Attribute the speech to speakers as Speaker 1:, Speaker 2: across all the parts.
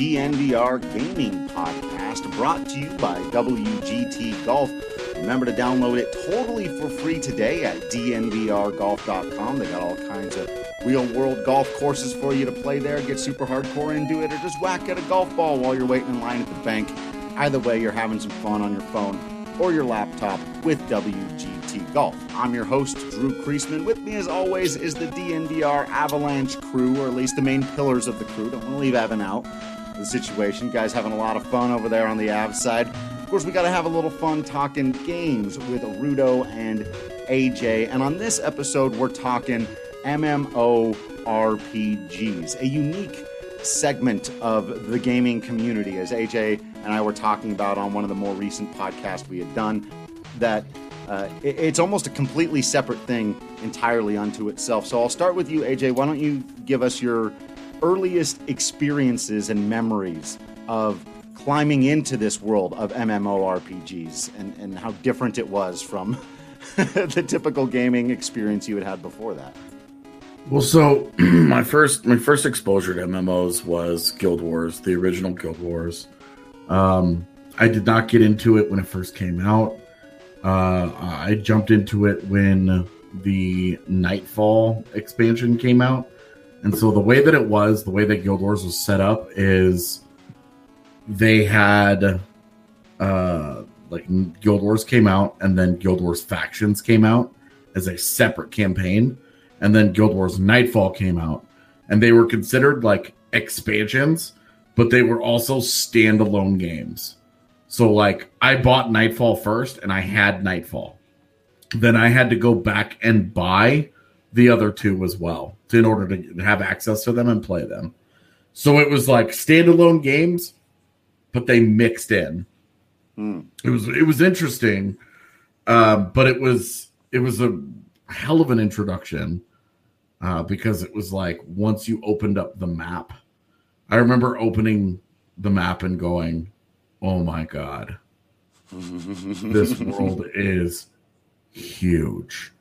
Speaker 1: DNVR Gaming Podcast brought to you by WGT Golf. Remember to download it totally for free today at dnvrgolf.com. They got all kinds of real world golf courses for you to play there. Get super hardcore into it or just whack at a golf ball while you're waiting in line at the bank. Either way, you're having some fun on your phone or your laptop with WGT Golf. I'm your host, Drew Creasman. With me, as always, is the DNVR Avalanche crew, or at least the main pillars of the crew. Don't want to leave Evan out the situation. Guys having a lot of fun over there on the Av side. Of course, we got to have a little fun talking games with Rudo and AJ. And on this episode, we're talking MMORPGs, a unique segment of the gaming community, as AJ and I were talking about on one of the more recent podcasts we had done, that uh, it, it's almost a completely separate thing entirely unto itself. So I'll start with you, AJ. Why don't you give us your earliest experiences and memories of climbing into this world of MMORPGs and, and how different it was from the typical gaming experience you had had before that?
Speaker 2: Well, so my first my first exposure to MMOs was Guild Wars, the original Guild Wars. Um, I did not get into it when it first came out. Uh, I jumped into it when the Nightfall expansion came out, and so the way that it was, the way that Guild Wars was set up is they had uh, like Guild Wars came out, and then Guild Wars factions came out as a separate campaign and then Guild Wars Nightfall came out, and they were considered like expansions, but they were also standalone games. So like I bought Nightfall first, and I had Nightfall. Then I had to go back and buy the other two as well to, in order to have access to them and play them. So it was like standalone games, but they mixed in. Mm. It was it was interesting, um, but it was it was a hell of an introduction uh, because it was like once you opened up the map, I remember opening the map and going, "Oh my god, this world is huge,"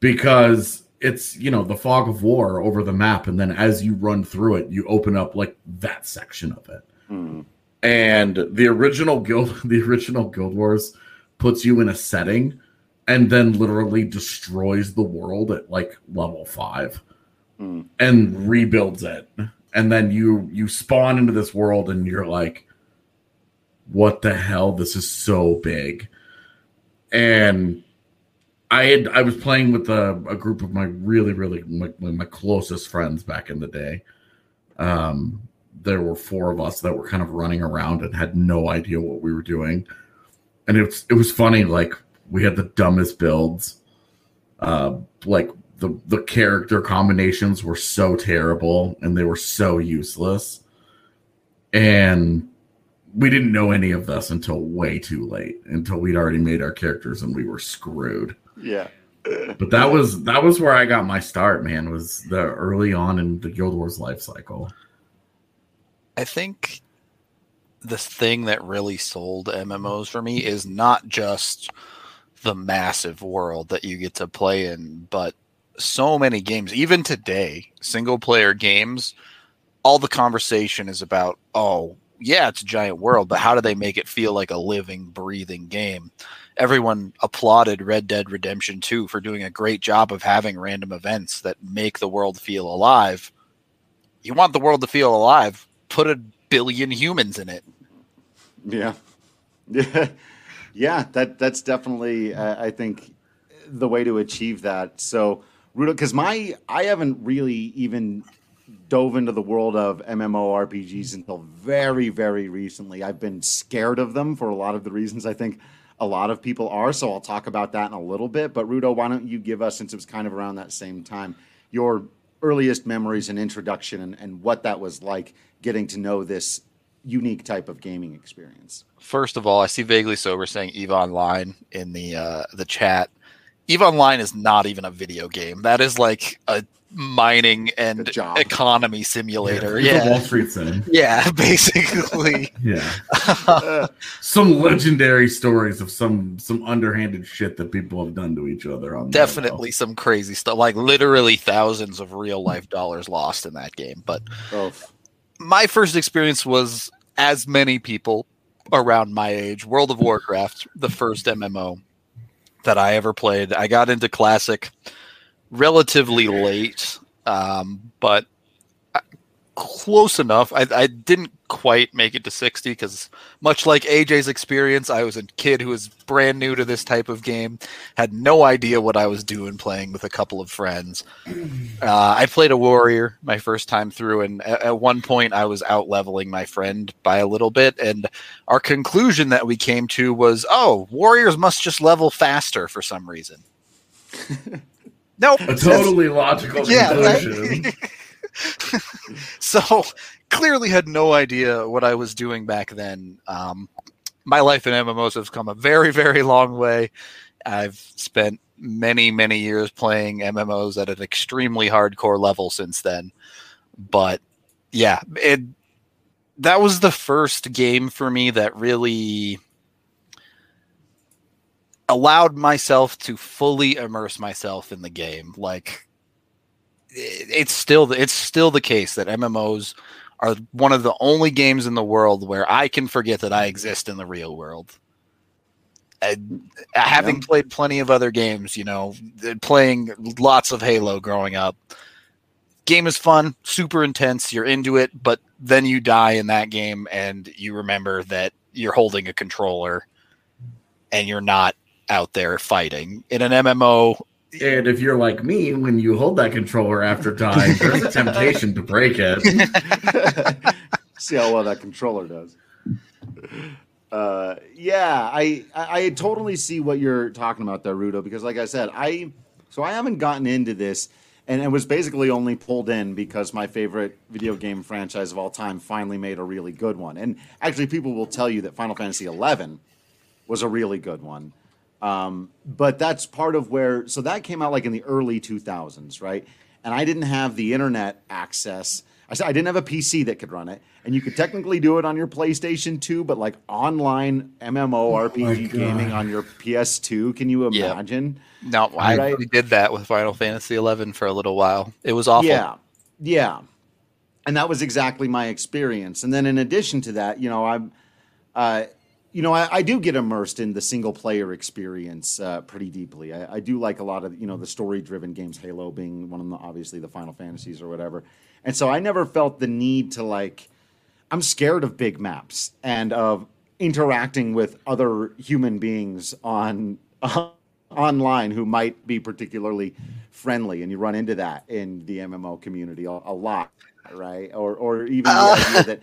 Speaker 2: because it's you know the fog of war over the map, and then as you run through it, you open up like that section of it. Mm. And the original guild, the original Guild Wars, puts you in a setting and then literally destroys the world at like level five mm. and rebuilds it and then you you spawn into this world and you're like what the hell this is so big and i had i was playing with a, a group of my really really my, my closest friends back in the day um there were four of us that were kind of running around and had no idea what we were doing and it was it was funny like we had the dumbest builds. Uh, like the the character combinations were so terrible and they were so useless, and we didn't know any of this until way too late. Until we'd already made our characters and we were screwed.
Speaker 1: Yeah.
Speaker 2: but that was that was where I got my start, man. Was the early on in the Guild Wars life cycle.
Speaker 3: I think the thing that really sold MMOs for me is not just the massive world that you get to play in, but so many games, even today, single player games, all the conversation is about, oh, yeah, it's a giant world, but how do they make it feel like a living, breathing game? Everyone applauded Red Dead Redemption 2 for doing a great job of having random events that make the world feel alive. You want the world to feel alive, put a billion humans in it.
Speaker 1: Yeah. Yeah. Yeah, that that's definitely uh, I think the way to achieve that. So, Rudo, because my I haven't really even dove into the world of MMORPGs until very very recently. I've been scared of them for a lot of the reasons I think a lot of people are. So I'll talk about that in a little bit. But Rudo, why don't you give us, since it was kind of around that same time, your earliest memories and introduction and, and what that was like getting to know this unique type of gaming experience.
Speaker 3: First of all, I see vaguely sober saying Eve Online in the uh, the chat. Eve Online is not even a video game. That is like a mining and economy simulator.
Speaker 2: Yeah, yeah. Wall Street thing.
Speaker 3: Yeah, basically.
Speaker 2: yeah. some legendary stories of some some underhanded shit that people have done to each other. On
Speaker 3: definitely some crazy stuff. Like literally thousands of real life dollars lost in that game. But oh my first experience was as many people around my age world of warcraft the first mmo that i ever played i got into classic relatively late um, but close enough. I, I didn't quite make it to 60 because, much like AJ's experience, I was a kid who was brand new to this type of game, had no idea what I was doing playing with a couple of friends. Uh, I played a warrior my first time through, and at, at one point I was out leveling my friend by a little bit. And our conclusion that we came to was oh, warriors must just level faster for some reason. nope.
Speaker 2: A totally logical conclusion.
Speaker 3: Yeah, so clearly had no idea what I was doing back then. Um, my life in MMOs has come a very, very long way. I've spent many, many years playing MMOs at an extremely hardcore level since then. But yeah, it that was the first game for me that really allowed myself to fully immerse myself in the game. Like it's still it's still the case that MMOs are one of the only games in the world where I can forget that I exist in the real world. Having yeah. played plenty of other games, you know, playing lots of Halo growing up, game is fun, super intense, you're into it, but then you die in that game and you remember that you're holding a controller and you're not out there fighting. In an MMO,
Speaker 2: and if you're like me, when you hold that controller after dying, there's a temptation to break it.
Speaker 1: See how well that controller does. Uh, yeah, I, I, I totally see what you're talking about there, Rudo. Because like I said, I so I haven't gotten into this, and it was basically only pulled in because my favorite video game franchise of all time finally made a really good one. And actually, people will tell you that Final Fantasy XI was a really good one. Um, but that's part of where, so that came out like in the early 2000s, right? And I didn't have the internet access. I said I didn't have a PC that could run it, and you could technically do it on your PlayStation 2, but like online MMO RPG oh gaming on your PS2, can you imagine?
Speaker 3: Yep. No, I right? did that with Final Fantasy 11 for a little while. It was awful.
Speaker 1: Yeah, yeah, and that was exactly my experience. And then in addition to that, you know, I'm. Uh, you know, I, I, do get immersed in the single player experience uh, pretty deeply. I, I, do like a lot of you know the story driven games, Halo being one of them, obviously the Final Fantasies or whatever. And so I never felt the need to like. I'm scared of big maps and of interacting with other human beings on uh, online who might be particularly friendly, and you run into that in the MMO community a, a lot, right? Or or even the uh. idea that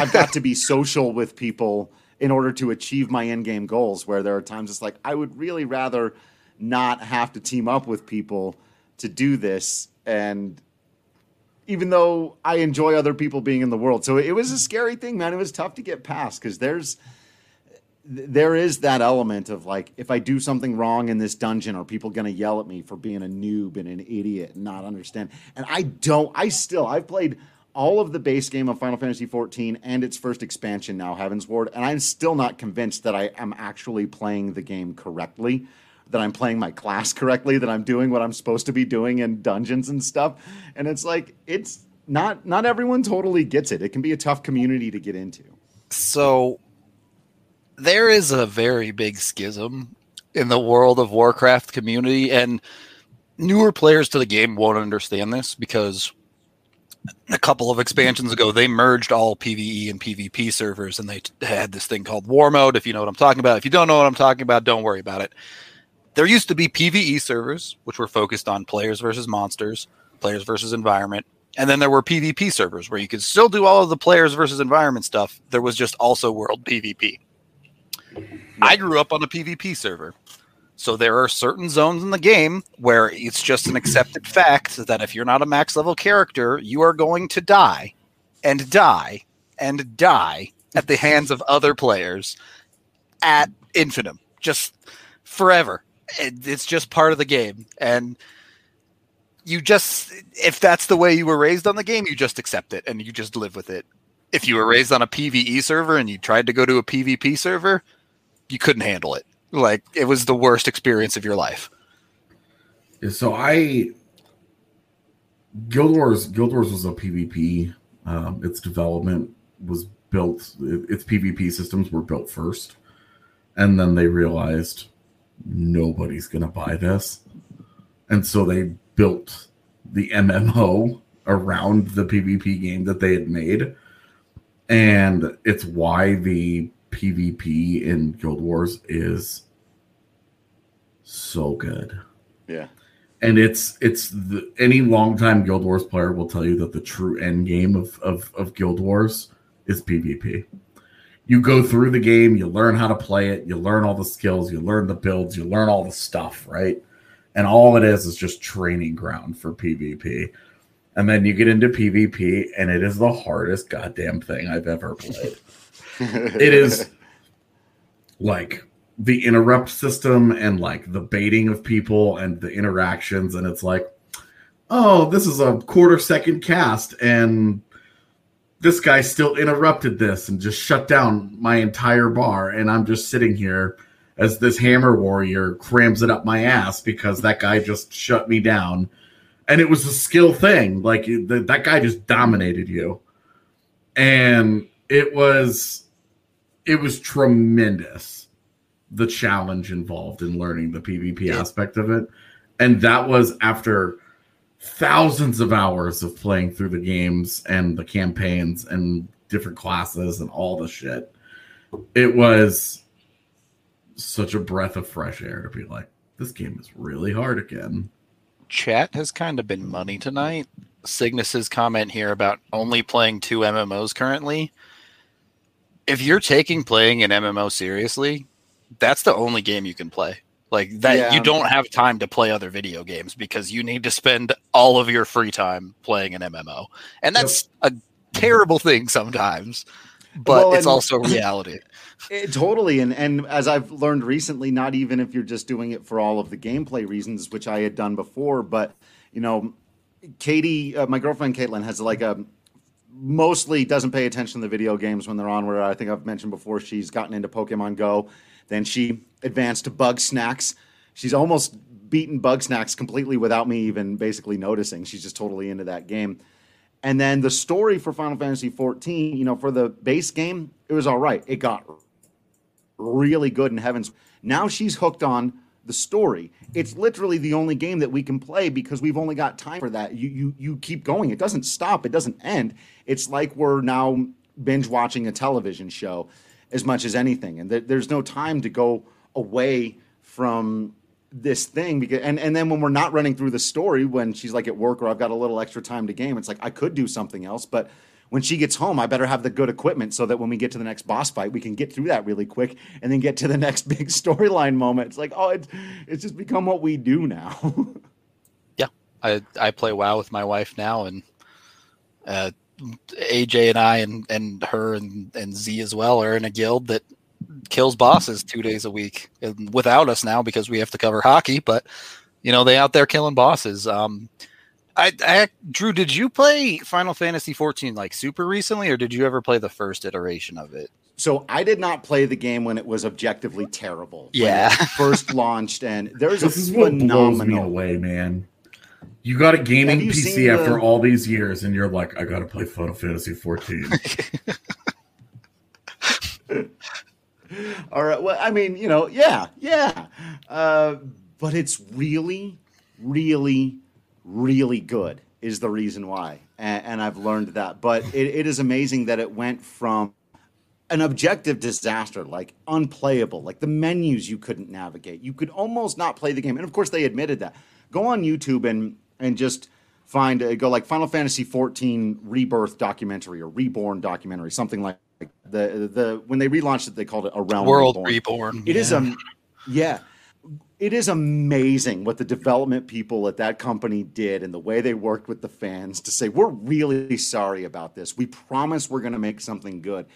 Speaker 1: I've got to be social with people in order to achieve my end game goals. Where there are times it's like I would really rather not have to team up with people to do this, and even though I enjoy other people being in the world, so it was a scary thing, man. It was tough to get past because there's there is that element of like if I do something wrong in this dungeon, are people going to yell at me for being a noob and an idiot and not understand? And I don't. I still I've played all of the base game of Final Fantasy XIV and its first expansion now, Heavensward, and I'm still not convinced that I am actually playing the game correctly, that I'm playing my class correctly, that I'm doing what I'm supposed to be doing in dungeons and stuff. And it's like it's not not everyone totally gets it. It can be a tough community to get into.
Speaker 3: So there is a very big schism in the World of Warcraft community and newer players to the game won't understand this because a couple of expansions ago, they merged all PVE and PvP servers and they had this thing called War Mode. If you know what I'm talking about, if you don't know what I'm talking about, don't worry about it. There used to be PVE servers, which were focused on players versus monsters, players versus environment. And then there were PvP servers where you could still do all of the players versus environment stuff. There was just also world PvP. I grew up on a PvP server. So there are certain zones in the game where it's just an accepted fact that if you're not a max level character, you are going to die and die and die at the hands of other players at infinitum, just forever. it's just part of the game. And you just, if that's the way you were raised on the game, you just accept it and you just live with it. If you were raised on a PvE server and you tried to go to a PvP server, you couldn't handle it like it was the worst experience of your life.
Speaker 2: So I Guild Wars Guild Wars was a PvP Um, its development was built, its PvP systems were built first. And then they realized nobody's to buy this. And so they built the MMO around the PvP game that they had made. And it's why the PvP in Guild Wars is so good.
Speaker 1: Yeah.
Speaker 2: And it's it's the, any longtime Guild Wars player will tell you that the true end game of, of, of Guild Wars is PvP. You go through the game, you learn how to play it, you learn all the skills, you learn the builds, you learn all the stuff, right? And all it is is just training ground for PvP. And then you get into PvP, and it is the hardest goddamn thing I've ever played. it is like the interrupt system and like the baiting of people and the interactions and it's like oh this is a quarter second cast and this guy still interrupted this and just shut down my entire bar and i'm just sitting here as this hammer warrior crams it up my ass because that guy just shut me down. And it was a skill thing. Like that guy just dominated you. And it was it was tremendous the challenge involved in learning the PvP yeah. aspect of it. And that was after thousands of hours of playing through the games and the campaigns and different classes and all the shit. It was such a breath of fresh air to be like, this game is really hard again.
Speaker 3: Chat has kind of been money tonight. Cygnus's comment here about only playing two MMOs currently. If you're taking playing an MMO seriously, that's the only game you can play. Like that yeah. you don't have time to play other video games because you need to spend all of your free time playing an MMO. And that's yep. a terrible thing sometimes. But well, it's also reality.
Speaker 1: It, totally and and as I've learned recently not even if you're just doing it for all of the gameplay reasons which I had done before but you know Katie uh, my girlfriend Caitlin has like a mostly doesn't pay attention to the video games when they're on where I think I've mentioned before she's gotten into Pokemon Go then she advanced to Bugsnax. She's almost beaten Bugsnax completely without me even basically noticing. She's just totally into that game. And then the story for Final Fantasy 14, you know, for the base game, it was all right. It got really good in Heavens. Now she's hooked on the story. It's literally the only game that we can play because we've only got time for that. You you you keep going. It doesn't stop. It doesn't end. It's like we're now binge watching a television show as much as anything. And th- there's no time to go away from this thing because and, and then when we're not running through the story when she's like at work or I've got a little extra time to game, it's like I could do something else, but when she gets home, I better have the good equipment so that when we get to the next boss fight, we can get through that really quick and then get to the next big storyline moment. It's like, oh, it's, it's just become what we do now.
Speaker 3: yeah, I I play WoW with my wife now, and uh, AJ and I and, and her and, and Z as well are in a guild that kills bosses two days a week and without us now because we have to cover hockey. But you know they out there killing bosses. Um, I, I Drew, did you play Final Fantasy 14 like super recently, or did you ever play the first iteration of it?
Speaker 1: So I did not play the game when it was objectively terrible.
Speaker 3: Yeah,
Speaker 1: first launched, and there's this a is phenomenal what blows me
Speaker 2: away, man. You got a gaming PC after the... all these years, and you're like, I gotta play Final Fantasy 14.
Speaker 1: all right. Well, I mean, you know, yeah, yeah. Uh, but it's really, really, really good is the reason why. And, and I've learned that. But it, it is amazing that it went from an objective disaster, like unplayable, like the menus you couldn't navigate. You could almost not play the game. And of course, they admitted that. Go on YouTube and and just find a, go like Final Fantasy 14 Rebirth documentary or Reborn documentary, something like the the when they relaunched it, they called it a Realm
Speaker 3: World Reborn. Reborn.
Speaker 1: It yeah. is a yeah. It is amazing what the development people at that company did and the way they worked with the fans to say, we're really sorry about this. We promise we're going to make something good.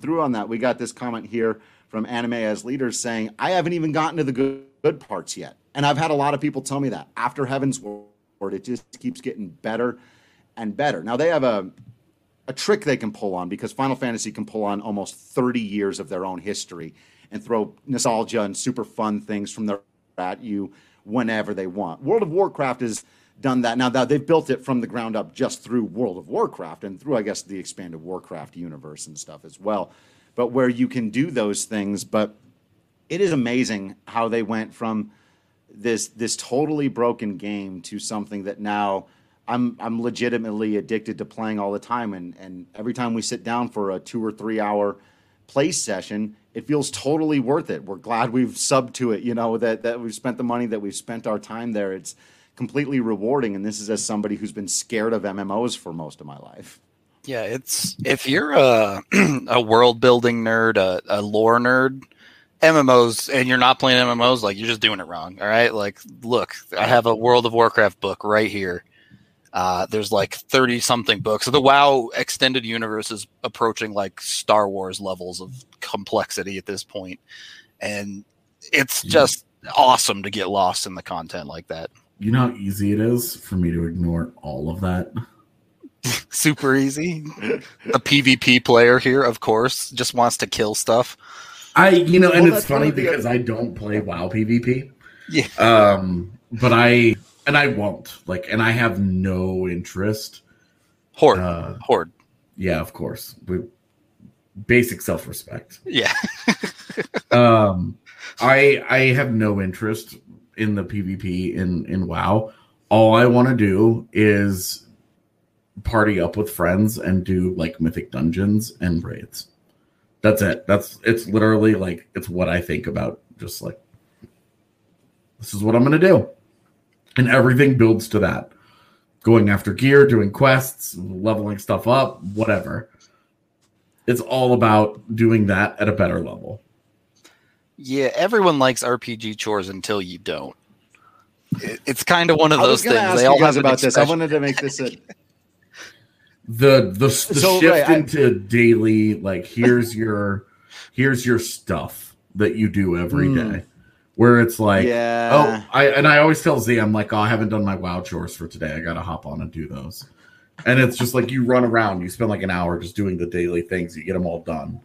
Speaker 1: Through on that, we got this comment here from Anime as Leaders saying, I haven't even gotten to the good, good parts yet. And I've had a lot of people tell me that after Heavensward it just keeps getting better and better. Now they have a a trick they can pull on because Final Fantasy can pull on almost 30 years of their own history and throw nostalgia and super fun things from their at you whenever they want. World of Warcraft has done that. Now that they've built it from the ground up just through World of Warcraft and through, I guess, the expanded Warcraft universe and stuff as well. But where you can do those things, but it is amazing how they went from this this totally broken game to something that now I'm I'm legitimately addicted to playing all the time and and every time we sit down for a 2 or 3 hour play session it feels totally worth it. We're glad we've subbed to it, you know, that that we've spent the money that we've spent our time there. It's completely rewarding and this is as somebody who's been scared of MMOs for most of my life.
Speaker 3: Yeah, it's if you're a a world building nerd, a, a lore nerd, MMOs and you're not playing MMOs, like you're just doing it wrong. All right. Like, look, I have a World of Warcraft book right here. Uh, there's like 30 something books. So the WoW extended universe is approaching like Star Wars levels of complexity at this point. And it's just awesome to get lost in the content like that.
Speaker 2: You know how easy it is for me to ignore all of that?
Speaker 3: Super easy. A PvP player here, of course, just wants to kill stuff.
Speaker 2: I, you know, and well, it's funny because I don't play WoW PvP.
Speaker 3: Yeah.
Speaker 2: Um, but I, and I won't like, and I have no interest.
Speaker 3: Horde. Uh, Horde.
Speaker 2: Yeah, of course. We, basic self respect.
Speaker 3: Yeah.
Speaker 2: um, I I have no interest in the PvP in in WoW. All I want to do is party up with friends and do like mythic dungeons and raids. That's it. That's it's literally like it's what I think about. Just like this is what I'm gonna do, and everything builds to that. Going after gear, doing quests, leveling stuff up, whatever. It's all about doing that at a better level.
Speaker 3: Yeah, everyone likes RPG chores until you don't. It's kind of one of those things.
Speaker 1: They all have about this. I wanted to make this a
Speaker 2: the the, the so, shift right, into I, daily like here's your here's your stuff that you do every mm. day where it's like
Speaker 1: yeah.
Speaker 2: Oh i and i always tell z i'm like oh i haven't done my wow chores for today. I gotta hop on and do those. And it's just like you run around you spend like an hour just doing the daily things you get them all done.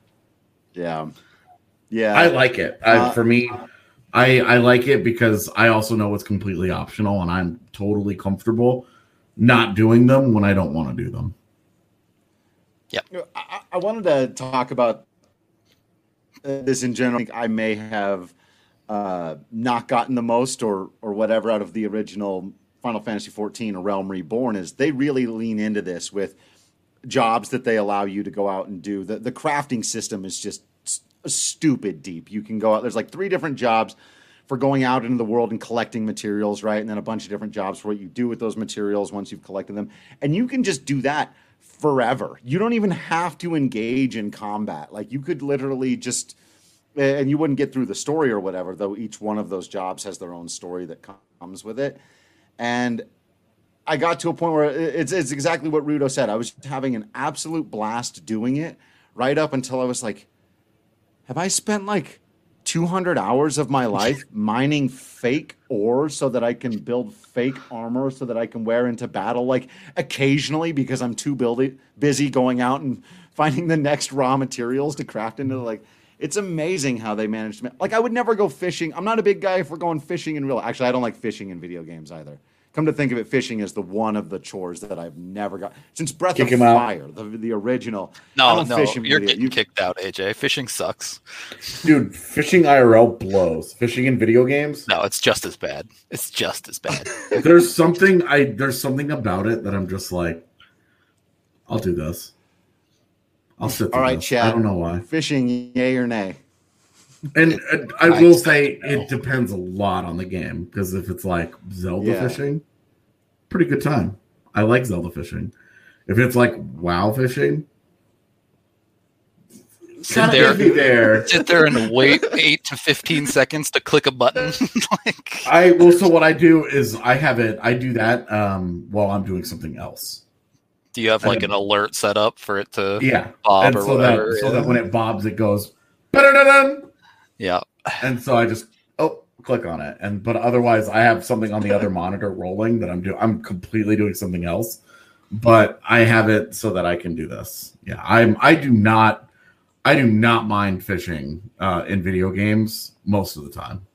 Speaker 1: Yeah. Yeah.
Speaker 2: I like it. Uh, I, for me i i like it because i also know it's completely optional and i'm totally comfortable not doing them when i don't want to do them.
Speaker 3: Yeah.
Speaker 1: I, I, wanted to talk about this in general. I think I may have uh, not gotten the most or or whatever out of the original Final Fantasy XIV or Realm Reborn is they really lean into this with jobs that they allow you to go out and do. The the crafting system is just stupid deep. You can go out. There's like three different jobs for going out into the world and collecting materials, right? And then a bunch of different jobs for what you do with those materials once you've collected them. And you can just do that forever. You don't even have to engage in combat. Like you could literally just and you wouldn't get through the story or whatever, though each one of those jobs has their own story that comes with it. And I got to a point where it's it's exactly what Rudo said. I was having an absolute blast doing it right up until I was like, have I spent like 200 hours of my life mining fake ore so that I can build fake armor so that I can wear into battle, like occasionally because I'm too busy going out and finding the next raw materials to craft into. Like, it's amazing how they managed to. Like, I would never go fishing. I'm not a big guy for going fishing in real. Actually, I don't like fishing in video games either. Come to think of it, fishing is the one of the chores that I've never got since Breath Kick of Fire, the, the original.
Speaker 3: No, no, you're getting you, kicked out, AJ. Fishing sucks,
Speaker 2: dude. Fishing IRL blows. Fishing in video games,
Speaker 3: no, it's just as bad. It's just as bad.
Speaker 2: there's something I there's something about it that I'm just like, I'll do this. I'll sit.
Speaker 1: All right,
Speaker 2: this.
Speaker 1: Chad.
Speaker 2: I don't know why.
Speaker 1: Fishing, yay or nay?
Speaker 2: And uh, I will say it depends a lot on the game because if it's like Zelda yeah. fishing, pretty good time. I like Zelda fishing. If it's like WoW fishing,
Speaker 3: sit there, there, sit there and wait eight to fifteen seconds to click a button.
Speaker 2: like I well, so what I do is I have it. I do that um, while I'm doing something else.
Speaker 3: Do you have like an alert set up for it to
Speaker 2: yeah
Speaker 3: bob
Speaker 2: and
Speaker 3: or
Speaker 2: so
Speaker 3: whatever?
Speaker 2: That, so that when it bobs, it goes.
Speaker 3: Yeah.
Speaker 2: And so I just oh click on it. And but otherwise I have something on the other monitor rolling that I'm doing I'm completely doing something else. But I have it so that I can do this. Yeah. I'm I do not I do not mind fishing uh, in video games most of the time.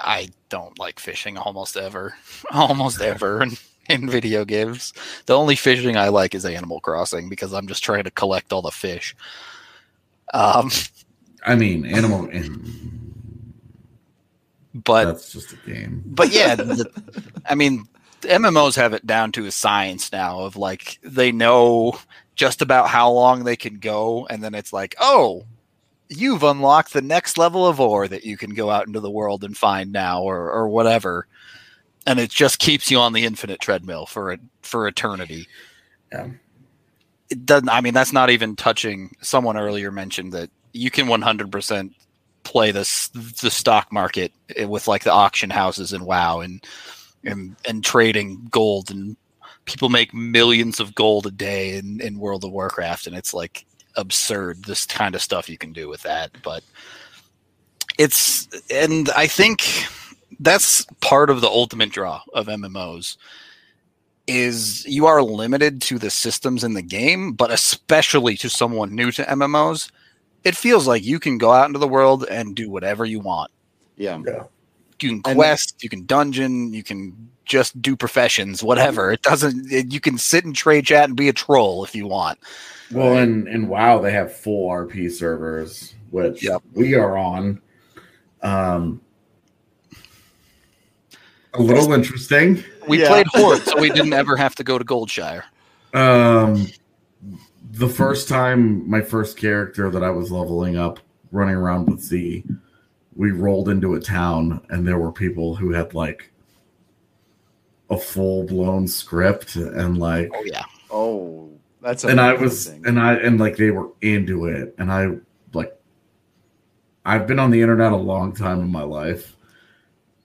Speaker 3: I don't like fishing almost ever, almost ever in, video games. The only fishing I like is Animal Crossing because I'm just trying to collect all the fish. Um,
Speaker 2: I mean, Animal.
Speaker 3: but
Speaker 2: that's just a game.
Speaker 3: but yeah, the, I mean, MMOs have it down to a science now of like they know just about how long they can go, and then it's like, oh, you've unlocked the next level of ore that you can go out into the world and find now, or or whatever, and it just keeps you on the infinite treadmill for a, for eternity.
Speaker 2: Yeah.
Speaker 3: It doesn't. I mean, that's not even touching. Someone earlier mentioned that you can 100% play this the stock market eh, with like the auction houses and WoW and and and trading gold and people make millions of gold a day in, in World of Warcraft and it's like absurd this kind of stuff you can do with that but it's and I think that's part of the ultimate draw of MMOs is you are limited to the systems in the game but especially to someone new to MMOs it feels like you can go out into the world and do whatever you want.
Speaker 1: Yeah.
Speaker 2: Yeah.
Speaker 3: You can quest, and, you can dungeon, you can just do professions, whatever. It doesn't. It, you can sit and trade chat and be a troll if you want.
Speaker 2: Well, and in WoW they have full RP servers, which
Speaker 3: yep.
Speaker 2: we are on. Um, a little interesting.
Speaker 3: We yeah. played Horde, so we didn't ever have to go to Goldshire.
Speaker 2: Um, the first time my first character that I was leveling up, running around with Z, we rolled into a town and there were people who had like a full blown script and like
Speaker 3: oh yeah
Speaker 1: oh that's
Speaker 2: and I was and I and like they were into it and I like I've been on the internet a long time in my life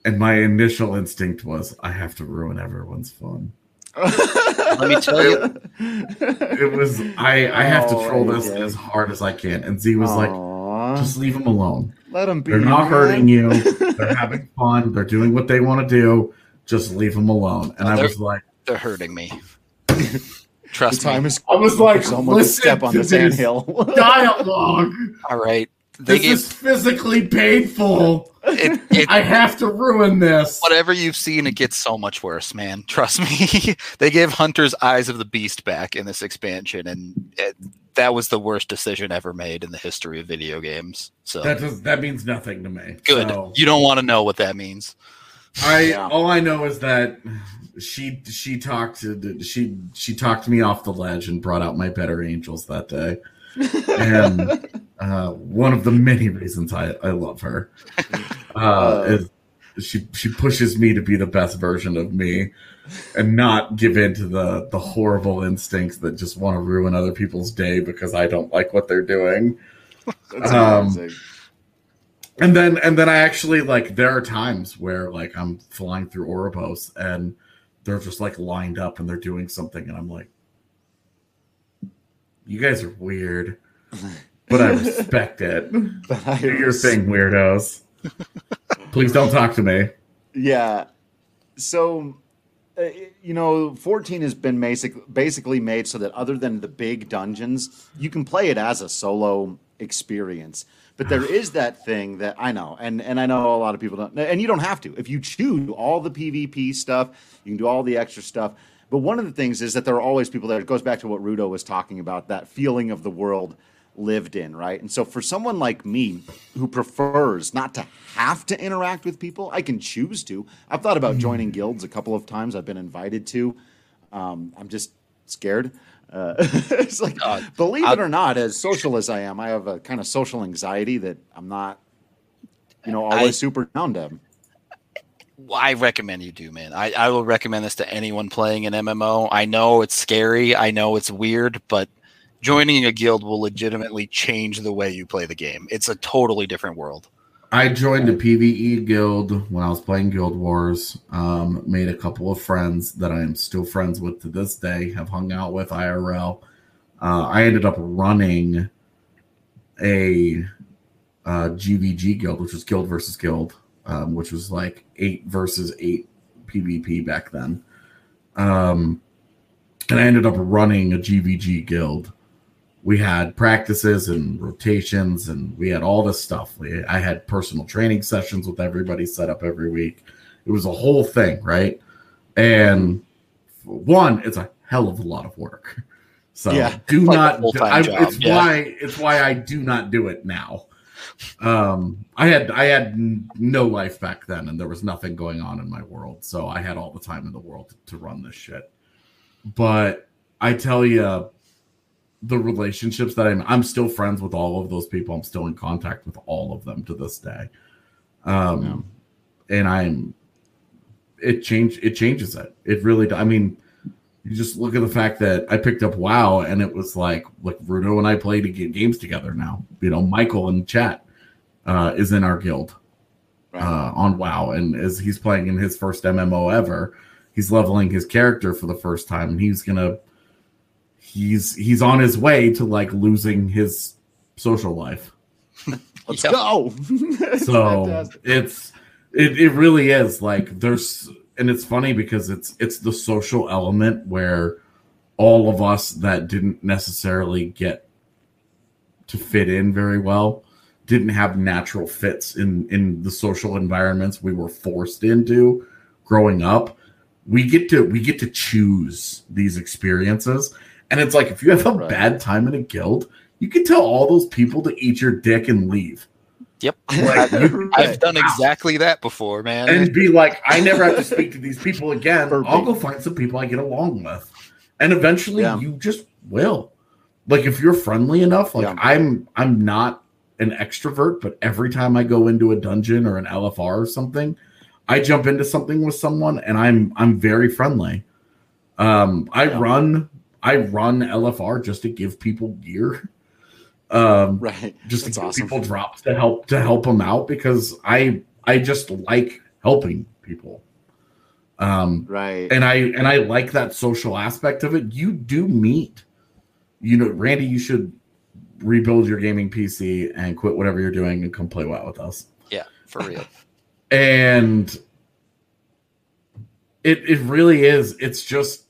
Speaker 2: and my initial instinct was I have to ruin everyone's fun.
Speaker 3: Let me tell you,
Speaker 2: it was I. I have
Speaker 1: Oh,
Speaker 2: to troll
Speaker 1: you
Speaker 2: this
Speaker 1: did.
Speaker 2: as hard as I can, and Z was like, "Just leave them alone.
Speaker 1: let them be.
Speaker 2: They're not
Speaker 1: man.
Speaker 2: hurting you. They're having fun. They're doing what they want to do. Just leave them alone." And
Speaker 3: Oh,
Speaker 2: I was like,
Speaker 3: they're hurting me.
Speaker 1: The
Speaker 3: Trust
Speaker 1: time
Speaker 3: me.
Speaker 1: is
Speaker 2: I was like,
Speaker 1: someone to step on
Speaker 2: to
Speaker 1: this
Speaker 2: this
Speaker 1: anthill.
Speaker 2: dialogue.
Speaker 3: All right, they
Speaker 2: This
Speaker 3: gave
Speaker 2: is physically painful.
Speaker 3: it, it,
Speaker 2: I have to ruin this.
Speaker 3: whatever you've seen. It gets so much worse, man. Trust me. they gave Hunter's Eyes of the Beast back in this expansion, and it, that was the worst decision ever made in the history of video games. So
Speaker 2: That does that means nothing to me.
Speaker 3: good.
Speaker 2: So-
Speaker 3: You don't want to know what that means.
Speaker 2: I
Speaker 1: Yeah.
Speaker 2: all I know is that she she talked to she she talked me off the ledge and brought out my better angels that day, and uh, one of the many reasons I I love her uh,
Speaker 1: Uh.
Speaker 2: is she she pushes me to be the best version of me and not give in to the the horrible instincts that just want to ruin other people's day because I don't like what they're doing
Speaker 1: That's
Speaker 2: Um,
Speaker 1: amazing.
Speaker 2: and then and then I actually like there are times where like I'm flying through Oribos and they're just like lined up and they're doing something and I'm like, you guys are weird, but I respect it.
Speaker 1: But I
Speaker 2: Do your thing, weirdos. Please don't talk to me.
Speaker 1: Yeah. So, uh, you know, 14 has been basic, basically made so that other than the big dungeons, you can play it as a solo experience. But there is that thing that I know, and, and I know a lot of people don't, and you don't have to. If you choose all the PvP stuff, you can do all the extra stuff. But one of the things is that there are always people there. It goes back to what Rudo was talking about that feeling of the world lived in, right? And so for someone like me who prefers not to have to interact with people, I can choose to. I've thought about joining guilds a couple of times. I've been invited to. Um, I'm just scared. Uh, it's like,
Speaker 3: Uh,
Speaker 1: believe it
Speaker 3: I'll-
Speaker 1: or not, as social as I am, I have a kind of social anxiety that I'm not, you know, always
Speaker 3: I-
Speaker 1: super down to.
Speaker 3: I recommend you do, man. I, I will recommend this to anyone playing an MMO. I know it's scary. I know it's weird, but joining a guild will legitimately change the way you play the game. It's a totally different world.
Speaker 2: I joined a PVE guild when I was playing Guild Wars. Um, made a couple of friends that I am still friends with to this day. Have hung out with IRL. Uh, I ended up running a uh, GVG guild, which was Guild versus Guild, um, which was like eight versus eight PvP back then. Um, and I ended up running a GVG guild we had practices and rotations and we had all this stuff. We, I had personal training sessions with everybody set up every week. It was a whole thing, right? And one, it's a hell of a lot of work. So
Speaker 1: Yeah,
Speaker 2: do
Speaker 3: like
Speaker 2: not. I, it's
Speaker 3: yeah.
Speaker 2: why it's why I do not do it now. Um, I had I had no life back then, and there was nothing going on in my world, so I had all the time in the world to run this shit. But I tell you, the relationships that I'm I'm still friends with all of those people. I'm still in contact with all of them to this day. Um, and I'm it changed it changes it. It really. I mean, you just look at the fact that I picked up WoW, and it was like like Rudo and I play to get games together now. You know, Michael in chat uh, is in our guild
Speaker 1: Right.
Speaker 2: uh, on WoW, and as he's playing in his first MMO ever, he's leveling his character for the first time, and he's gonna he's he's on his way to like losing his social life.
Speaker 1: Let's
Speaker 3: Yep.
Speaker 1: go. It's
Speaker 2: so
Speaker 1: fantastic.
Speaker 2: it's it, it really is like there's and it's funny because it's it's the social element where all of us that didn't necessarily get to fit in very well didn't have natural fits in in the social environments we were forced into growing up we get to we get to choose these experiences and it's like if you have a
Speaker 1: Right.
Speaker 2: bad time in a guild you can tell all those people to eat your dick and leave
Speaker 3: Yep.
Speaker 2: Like, you-
Speaker 3: I've done exactly that before, man.
Speaker 2: and be like, I never have to speak to these people again.
Speaker 1: Perfect.
Speaker 2: I'll go find some people I get along with, and eventually
Speaker 1: Yeah.
Speaker 2: you just will. Like if you're friendly enough, like
Speaker 1: Yeah.
Speaker 2: I'm, I'm not an extrovert, but every time I go into a dungeon or an LFR or something, I jump into something with someone, and I'm, I'm very friendly. Um, I
Speaker 1: Yeah.
Speaker 2: run, I run LFR just to give people gear. Um,
Speaker 1: right.
Speaker 2: just
Speaker 1: That's
Speaker 2: to give
Speaker 1: awesome.
Speaker 2: people drops to help to help them out because I I just like helping people. Um
Speaker 1: Right.
Speaker 2: and I and I like that social aspect of it. You do meet you know Randy you should rebuild your gaming PC and quit whatever you're doing and come play WoW with us.
Speaker 3: yeah, for real.
Speaker 2: And it it really is it's just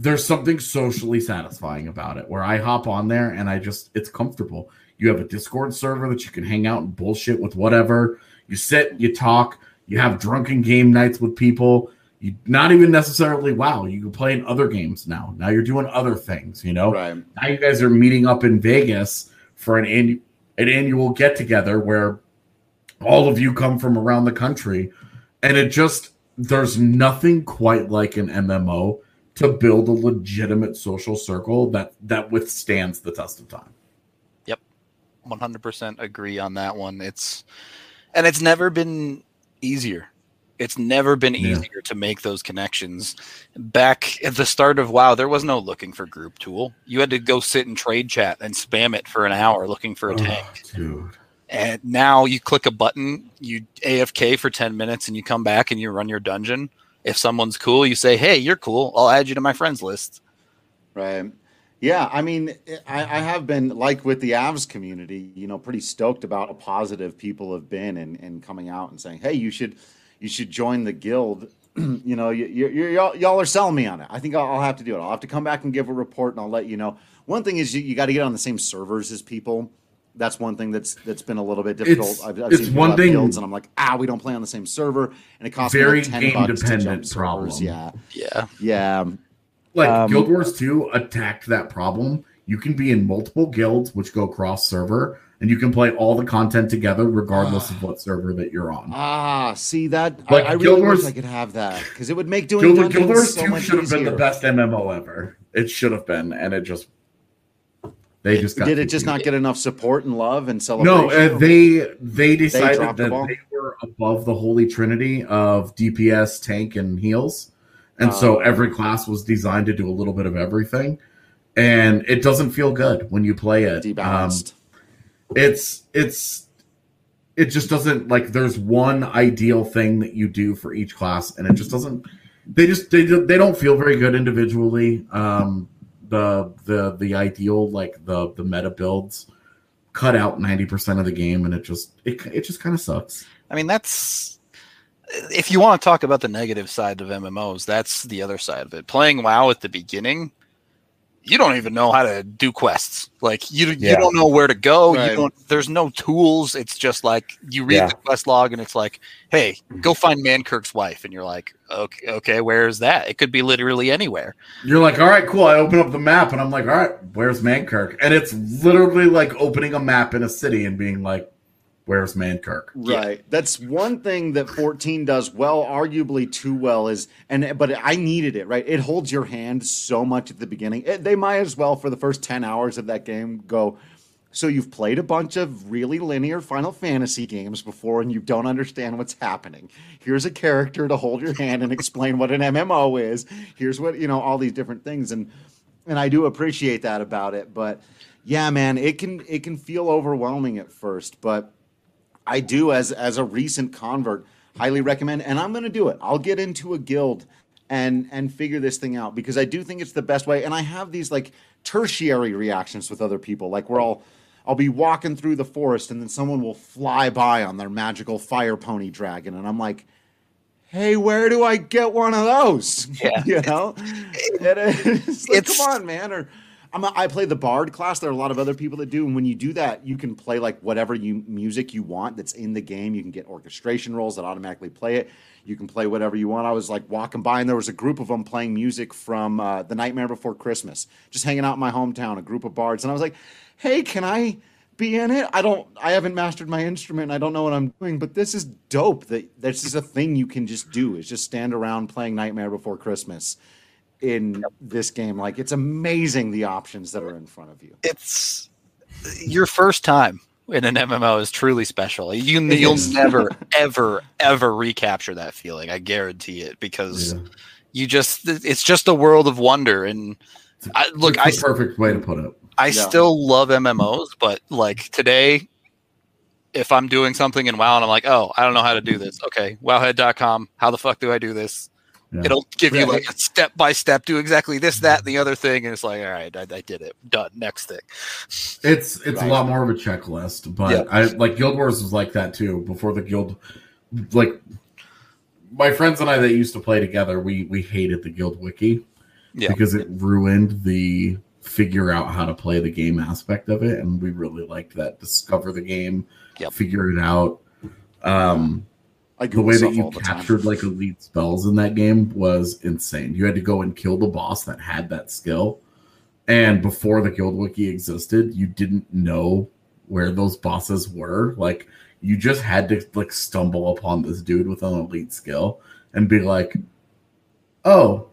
Speaker 2: there's something socially satisfying about it where I hop on there and I just it's comfortable. You have a Discord server that you can hang out and bullshit with whatever. You sit, you talk, you have drunken game nights with people. You not even necessarily wow, you can play in other games now. Now you're doing other things, you know.
Speaker 1: Right.
Speaker 2: Now you guys are meeting up in Vegas for an an annual get together where all of you come from around the country and it just there's nothing quite like an MMO to build a legitimate social circle that that withstands the test of time. Yep.
Speaker 3: 100% agree on that one. It's and it's never been easier. It's never been
Speaker 2: Yeah.
Speaker 3: easier to make those connections. Back at the start of WoW, there was no looking for group tool. You had to go sit and trade chat and spam it for an hour looking for a oh, tank.
Speaker 2: Oh, dude.
Speaker 3: And now you click a button, you AFK for 10 minutes and you come back and you run your dungeon. If someone's cool, you say, "Hey, you're cool. I'll add you to my friends list."
Speaker 1: Right. Yeah, I mean, I, I have been like with the Avs community, you know, pretty stoked about how positive people have been and, and coming out and saying, "Hey, you should, you should join the guild." you know, you, you, you, y'all, y'all are selling me on it. I think I'll, I'll have to do it. I'll have to come back and give a report, and I'll let you know. One thing is you, you got to get on the same servers as people. That's one thing that's that's been a little bit difficult.
Speaker 2: It's-
Speaker 1: I've, I've
Speaker 2: it's
Speaker 1: seen
Speaker 2: one thing-
Speaker 1: guilds, and I'm like, ah, we don't play on the same server, and it costs
Speaker 2: Very
Speaker 1: me like ten bucks to jump
Speaker 2: game-dependent
Speaker 1: servers. Yeah,
Speaker 3: Yeah.
Speaker 1: yeah.
Speaker 2: Like
Speaker 1: Um,
Speaker 2: Guild Wars 2 attacked that problem. You can be in multiple guilds which go cross server and you can play all the content together regardless of what server that you're on.
Speaker 1: Ah, see that?
Speaker 2: Like,
Speaker 1: I, I
Speaker 2: Guild
Speaker 1: really wish
Speaker 2: Wars-
Speaker 1: I could have that because it would make doing
Speaker 2: Guild, Guild Wars
Speaker 1: so
Speaker 2: 2 should have been the best MMO ever. It should have been, and it just they just got
Speaker 1: Did it just not get enough support and love and celebration?
Speaker 2: No, uh, they they decided
Speaker 1: dropped the
Speaker 2: that they were above the holy trinity of DPS, tank, and heals, and so
Speaker 1: Oh.
Speaker 2: every class was designed to do a little bit of everything, and it doesn't feel good when you play it. Um, it's it's it just doesn't like there's one ideal thing that you do for each class, and it just doesn't. They just they they don't feel very good individually. Um, the the the ideal like the the meta builds cut out 90% of the game and it just it, it just kind of sucks
Speaker 3: I mean, that's if you want to talk about the negative side of MMOs, that's the other side of it. Playing WoW at the beginning, you don't even know how to do quests. Like you,
Speaker 2: Yeah.
Speaker 3: you don't know where to go.
Speaker 1: Right.
Speaker 3: You don't. There's no tools. It's just like you read
Speaker 2: Yeah.
Speaker 3: the quest log, and it's like, hey, go find Mankirk's wife, and you're like, okay, okay, where is that? It could be literally anywhere.
Speaker 2: You're like, all right, cool. I open up the map and I'm like, all right, where's Mankirk? And it's literally like opening a map in a city and being like, where's Mankrik?
Speaker 3: Yeah.
Speaker 1: Right. That's one thing that 14 does well, arguably too well is and but I needed it, right? It holds your hand so much at the beginning. It, they might as well for the first 10 hours of that game go so you've played a bunch of really linear Final Fantasy games before and you don't understand what's happening. Here's a character to hold your hand and explain what an MMO is. Here's what, you know, all these different things and and I do appreciate that about it, but yeah, man, it can it can feel overwhelming at first, but I do as as a recent convert highly recommend and I'm going to do it. I'll get into a guild and and figure this thing out because I do think it's the best way and I have these like tertiary reactions with other people like we're all I'll be walking through the forest and then someone will fly by on their magical fire pony dragon and I'm like Hey, where do I get one of those?
Speaker 3: Yeah.
Speaker 1: you know, it is like,
Speaker 3: It's-
Speaker 1: come on, man. Or I'm a, I play the bard class. There are a lot of other people that do, and when you do that, you can play like whatever you music you want that's in the game. You can get orchestration rolls that automatically play it. You can play whatever you want. I was like walking by, and there was a group of them playing music from uh, The Nightmare Before Christmas, just hanging out in my hometown. A group of bards, and I was like, "Hey, can I?" be in it. I don't I haven't mastered my instrument. I don't know what I'm doing, but this is dope that this is a thing you can just do. Is just stand around playing Nightmare Before Christmas in this game. Like it's amazing the options that are in front of you.
Speaker 3: It's your first time in an MMO is truly special. You
Speaker 1: It
Speaker 3: you'll
Speaker 1: is.
Speaker 3: never ever ever recapture that feeling. I guarantee it because
Speaker 2: Yeah.
Speaker 3: you just it's just a world of wonder and I, look I
Speaker 2: the perfect way to put it.
Speaker 3: I
Speaker 1: Yeah.
Speaker 3: still love MMOs, but like today, if I'm doing something in WoW and I'm like, oh, I don't know how to do this. Okay, wowhead.com. How the fuck do I do this?
Speaker 2: Yeah.
Speaker 3: It'll give you like a step by step, do exactly this, that, and the other thing. And it's like, all right, I, I did it. Done. Next thing.
Speaker 2: It's it's
Speaker 1: Right.
Speaker 2: a lot more of a checklist, but
Speaker 3: Yeah.
Speaker 2: I like Guild Wars was like that too. Before the guild, like my friends and I that used to play together, we we hated the guild wiki
Speaker 3: Yeah.
Speaker 2: because it ruined the figure out how to play the game aspect of it, and we really liked that discover the game,
Speaker 3: Yep.
Speaker 2: figure it out. Um,
Speaker 1: I
Speaker 2: the way that you
Speaker 1: all the time.
Speaker 2: captured like elite spells in that game was insane. You had to go and kill the boss that had that skill. And before the guild wiki existed, you didn't know where those bosses were. Like you just had to like stumble upon this dude with an elite skill and be like, "Oh,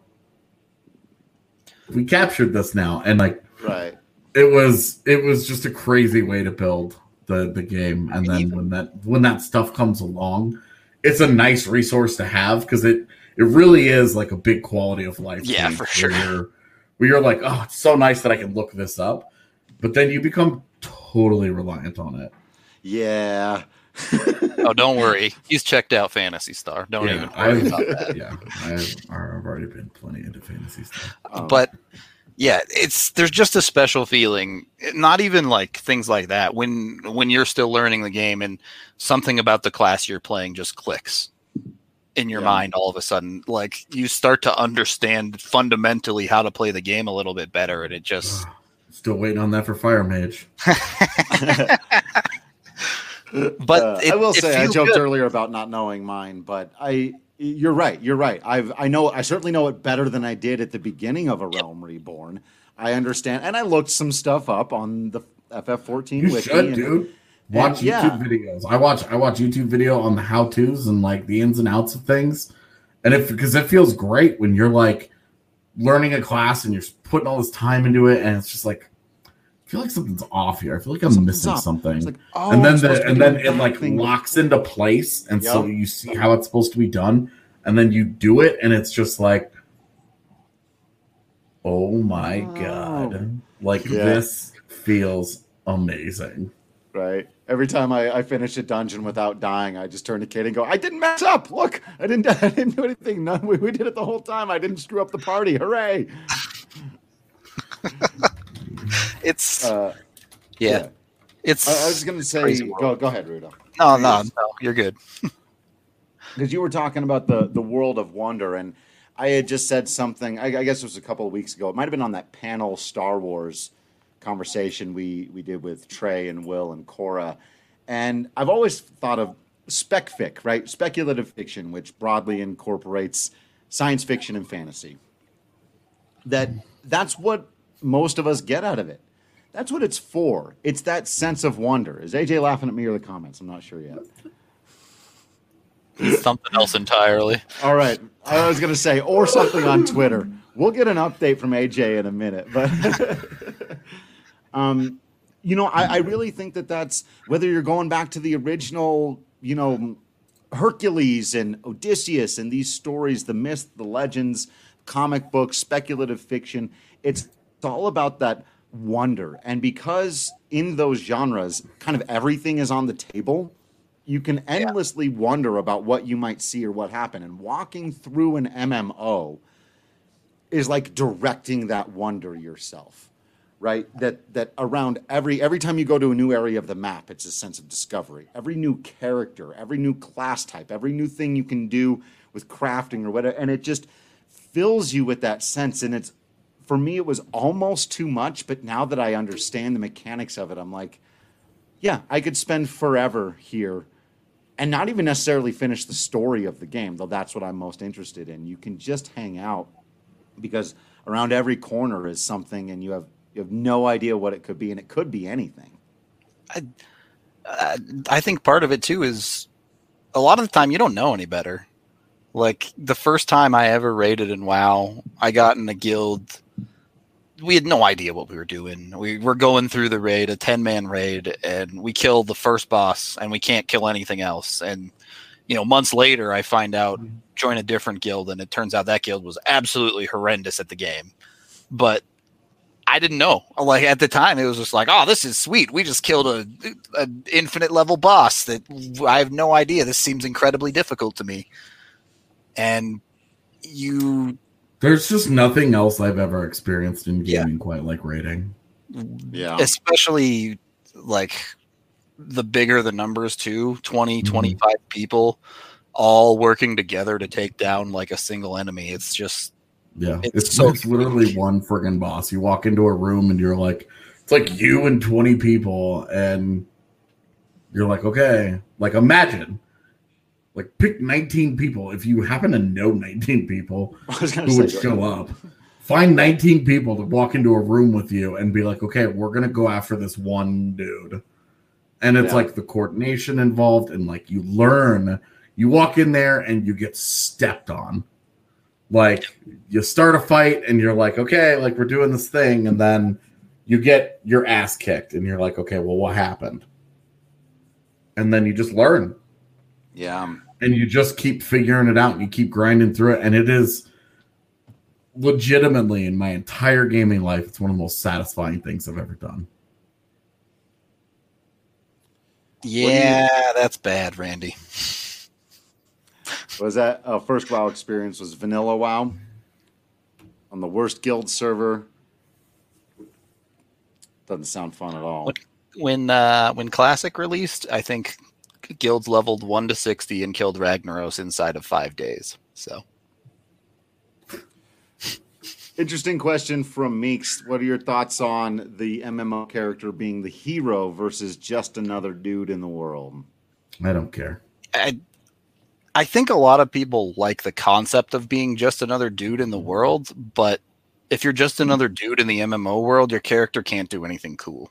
Speaker 2: we captured this now." And like
Speaker 1: right.
Speaker 2: it was it was just a crazy way to build the the game and then when that when that stuff comes along it's a nice resource to have because it it really is like a big quality of life
Speaker 3: Yeah,
Speaker 2: thing
Speaker 3: for
Speaker 2: where
Speaker 3: sure.
Speaker 2: you're, where you're like oh it's so nice that i can look this up but then you become totally reliant on it
Speaker 1: Yeah.
Speaker 3: Oh, don't worry. He's checked out Phantasy Star. Don't
Speaker 2: yeah,
Speaker 3: even worry
Speaker 2: I've,
Speaker 3: about that.
Speaker 2: yeah I've, I've already been plenty into fantasy stuff
Speaker 1: Um,
Speaker 3: but yeah it's there's just a special feeling not even like things like that when when you're still learning the game and something about the class you're playing just clicks in your
Speaker 1: Yeah.
Speaker 3: mind all of a sudden like you start to understand fundamentally how to play the game a little bit better and it just
Speaker 2: still waiting on that for fire mage
Speaker 3: but
Speaker 1: Uh,
Speaker 3: it-
Speaker 1: I will
Speaker 3: it
Speaker 1: say I joked
Speaker 3: good.
Speaker 1: earlier about not knowing mine, but I you're right. You're right. I've I know I certainly know it better than I did at the beginning of a Realm Reborn. I understand, and I looked some stuff up on the FF14
Speaker 2: You
Speaker 1: wiki.
Speaker 2: should,
Speaker 1: and-
Speaker 2: dude. Watch
Speaker 1: and yeah.
Speaker 2: YouTube videos. I watch I watch YouTube video on the how tos and like the ins and outs of things, and if because it feels great when you're like learning a class and you're putting all this time into it, and it's just like I feel like something's off here. I feel like I'm
Speaker 1: Something's
Speaker 2: missing
Speaker 1: up.
Speaker 2: something.
Speaker 1: Like, oh,
Speaker 2: and then the and then it like
Speaker 1: thing.
Speaker 2: locks into place, and so you see how it's supposed to be done, and then you do it, and it's just like, oh my
Speaker 1: Oh.
Speaker 2: god, like
Speaker 1: Yeah.
Speaker 2: this feels amazing.
Speaker 1: right. Every time I, I finish a dungeon without dying, I just turn to Kate and go, "I didn't mess up. Look, I didn't. I didn't do anything. No, we, we did it the whole time. I didn't screw up the party. Hooray!"
Speaker 3: it's
Speaker 1: Uh,
Speaker 3: yeah, it's
Speaker 1: I, I was going to say, go go ahead, Rudo.
Speaker 3: no no no you're good
Speaker 1: because you were talking about the the world of wonder and I had just said something. I, I guess it was a couple of weeks ago. It might have been on that panel Star Wars conversation we we did with Trey and Will and Cora. And I've always thought of spec fic, right? Speculative fiction, which broadly incorporates science fiction and fantasy. That that's what most of us get out of it. That's what it's for. It's that sense of wonder. Is AJ laughing at me or the comments? I'm not sure yet.
Speaker 3: Something else entirely.
Speaker 1: All right. I was going to say, or something on Twitter. We'll get an update from AJ in a minute. But, um, you know, I, I really think that that's whether you're going back to the original, you know, Hercules and Odysseus and these stories, the myths, the legends, comic books, speculative fiction. It's, it's all about that wonder. And because in those genres, kind of everything is on the table, you can endlessly yeah. wonder about what you might see or what happened. And walking through an MMO is like directing that wonder yourself, right? That that around every every time you go to a new area of the map, it's a sense of discovery. Every new character, every new class type, every new thing you can do with crafting or whatever, and it just fills you with that sense. And it's for me, it was almost too much, but now that I understand the mechanics of it, I'm like, yeah, I could spend forever here and not even necessarily finish the story of the game, though that's what I'm most interested in. You can just hang out because around every corner is something, and you have you have no idea what it could be, and it could be anything.
Speaker 3: I I think part of it too is a lot of the time you don't know any better. Like the first time I ever raided in WoW, I got in a guild we had no idea what we were doing. We were going through the raid, a 10 man raid, and we killed the first boss and we can't kill anything else. And, you know, months later, I find out, mm-hmm. join a different guild, and it turns out that guild was absolutely horrendous at the game. But I didn't know. Like at the time, it was just like, oh, this is sweet. We just killed a, a infinite level boss that I have no idea. This seems incredibly difficult to me. And you
Speaker 2: there's just nothing else I've ever experienced in gaming yeah. quite like raiding.
Speaker 3: Yeah. Especially like the bigger the numbers too 20 mm-hmm. 25 people all working together to take down like a single enemy it's just
Speaker 2: yeah it's, it's so it's literally one friggin boss you walk into a room and you're like it's like you and 20 people and you're like okay like imagine like pick 19 people. If you happen to know 19 people who would show up find 19 people to walk into a room with you and be like okay we're gonna go after this one dude. And it's yeah. like the coordination involved and like you learn. You walk in there and you get stepped on. Like you start a fight and you're like okay like we're doing this thing. And then you get your ass kicked and you're like okay well what happened? And then you just learn
Speaker 1: yeah.
Speaker 2: And you just keep figuring it out. And you keep grinding through it. And it is legitimately in my entire gaming life it's one of the most satisfying things i've ever done.
Speaker 3: Yeah that's bad randy.
Speaker 1: Was that? Uh, first wow experience was vanilla wow on the worst guild server. Doesn't sound fun at all.
Speaker 3: When uh, when classic released i think guilds leveled one to sixty and killed Ragnaros inside of five days. So,
Speaker 1: interesting question from Meeks. What are your thoughts on the MMO character being the hero versus just another dude in the world?
Speaker 2: I don't care.
Speaker 3: I I think a lot of people like the concept of being just another dude in the world, but if you're just another dude in the MMO world, your character can't do anything cool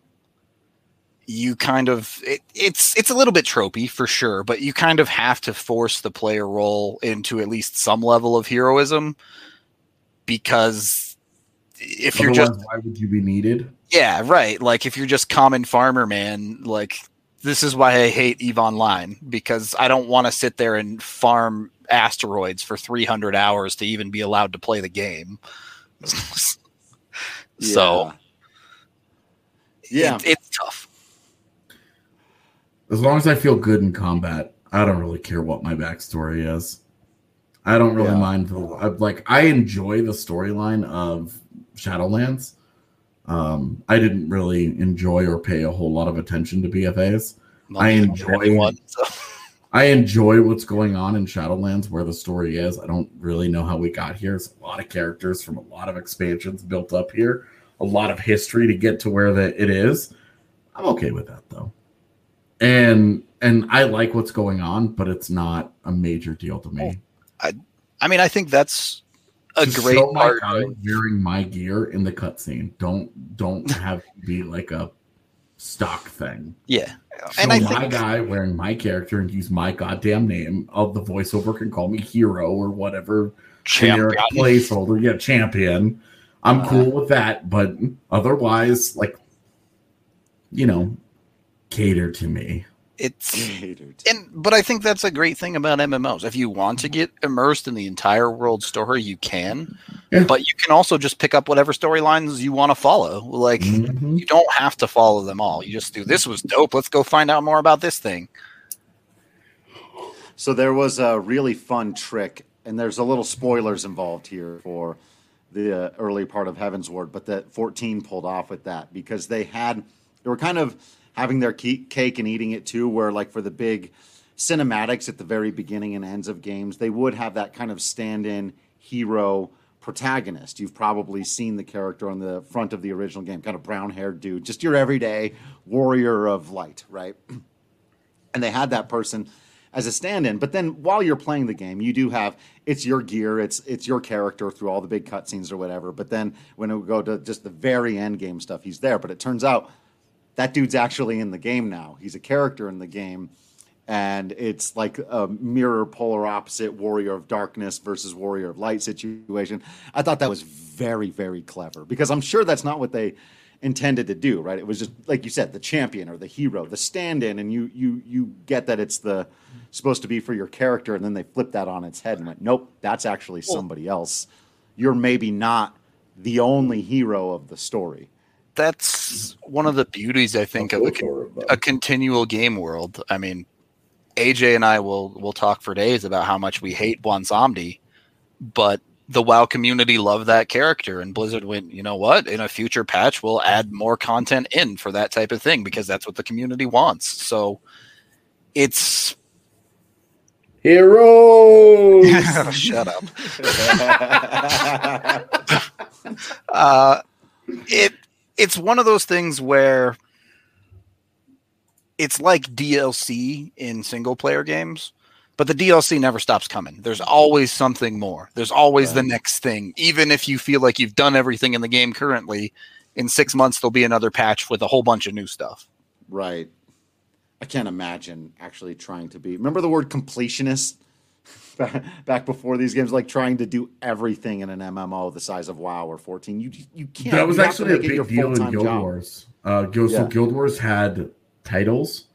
Speaker 3: you kind of it, it's it's a little bit tropey for sure, but you kind of have to force the player role into at least some level of heroism because if Otherwise, you're just
Speaker 2: why would you be needed?
Speaker 3: Yeah, right. Like if you're just common farmer man, like this is why I hate Eve Online because I don't want to sit there and farm asteroids for 300 hours to even be allowed to play the game. so
Speaker 1: yeah,
Speaker 3: it, it's tough.
Speaker 2: As long as I feel good in combat, I don't really care what my backstory is. I don't really yeah. mind the like. I enjoy the storyline of Shadowlands. Um, I didn't really enjoy or pay a whole lot of attention to BFAs. Not I enjoy one. So. I enjoy what's going on in Shadowlands where the story is. I don't really know how we got here. There's a lot of characters from a lot of expansions built up here, a lot of history to get to where that it is. I'm okay with that though. And and I like what's going on, but it's not a major deal to me.
Speaker 3: I I mean I think that's a
Speaker 2: Just
Speaker 3: great
Speaker 2: show my
Speaker 3: part
Speaker 2: guy wearing my gear in the cutscene. Don't don't have it be like a stock thing.
Speaker 3: yeah.
Speaker 2: Show
Speaker 3: And I
Speaker 2: my
Speaker 3: think
Speaker 2: guy wearing my character and use my goddamn name. Of the voiceover can call me hero or whatever
Speaker 3: champion.
Speaker 2: placeholder. Yeah, champion. I'm
Speaker 3: Uh,
Speaker 2: cool with that, but otherwise, like, you know, cater to me.
Speaker 3: It's
Speaker 1: Catered.
Speaker 3: and but I think that's a great thing about MMOs. If you want to get immersed in the entire world story, you can.
Speaker 2: Yeah.
Speaker 3: But you can also just pick up whatever storylines you want to follow. Like
Speaker 2: Mhm.
Speaker 3: you don't have to follow them all. You just do this was dope. Let's go find out more about this thing.
Speaker 1: So there was a really fun trick, and there's a little spoilers involved here for the uh, early part of Heavensward, but that 14 pulled off with that because they had they were kind of having their ke- cake and eating it too. Where like for the big cinematics at the very beginning and ends of games, they would have that kind of stand-in hero protagonist. You've probably seen the character on the front of the original game, kind of brown-haired dude, just your everyday warrior of light, right? and they had that person as a stand-in. But then while you're playing the game, you do have it's your gear, it's it's your character through all the big cutscenes or whatever. But then when it would go to just the very end game stuff, he's there. But it turns out that dude's actually in the game now. He's a character in the game. And it's like a mirror polar opposite warrior of darkness versus warrior of light situation. I thought that was very, very clever because I'm sure that's not what they intended to do, right? It was just like you said, the champion or the hero, the stand-in, and you you you get that it's the supposed to be for your character, and then they flip that on its head and went, nope, that's actually somebody else. You're maybe not the only hero of the story.
Speaker 3: That's one of the beauties I think of a, a continual game world. I mean, AJ and I will will talk for days about how much we hate Bwonsamdi, but the WoW community loved that character, and Blizzard went, you know what? In a future patch, we'll add more content in for that type of thing because that's what the community wants. So it's
Speaker 2: Heroes.
Speaker 3: shut up. uh, it it's one of those things where it's like DLC in single player games, but the DLC never stops coming. There's always something more. There's always the next thing. Even if you feel like you've done everything in the game currently, in six months there'll be another patch with a whole bunch of new stuff.
Speaker 1: Right. I can't imagine actually trying to be. Remember the word completionist Ba- back before these games, like trying to do everything in an MMO the size of WoW or 14. You you can't.
Speaker 2: That was
Speaker 1: You have to
Speaker 2: actually a
Speaker 1: make it your
Speaker 2: big deal in Guild
Speaker 1: job.
Speaker 2: Wars. Uh, Guild, So
Speaker 1: Yeah.
Speaker 2: Guild Wars had titles,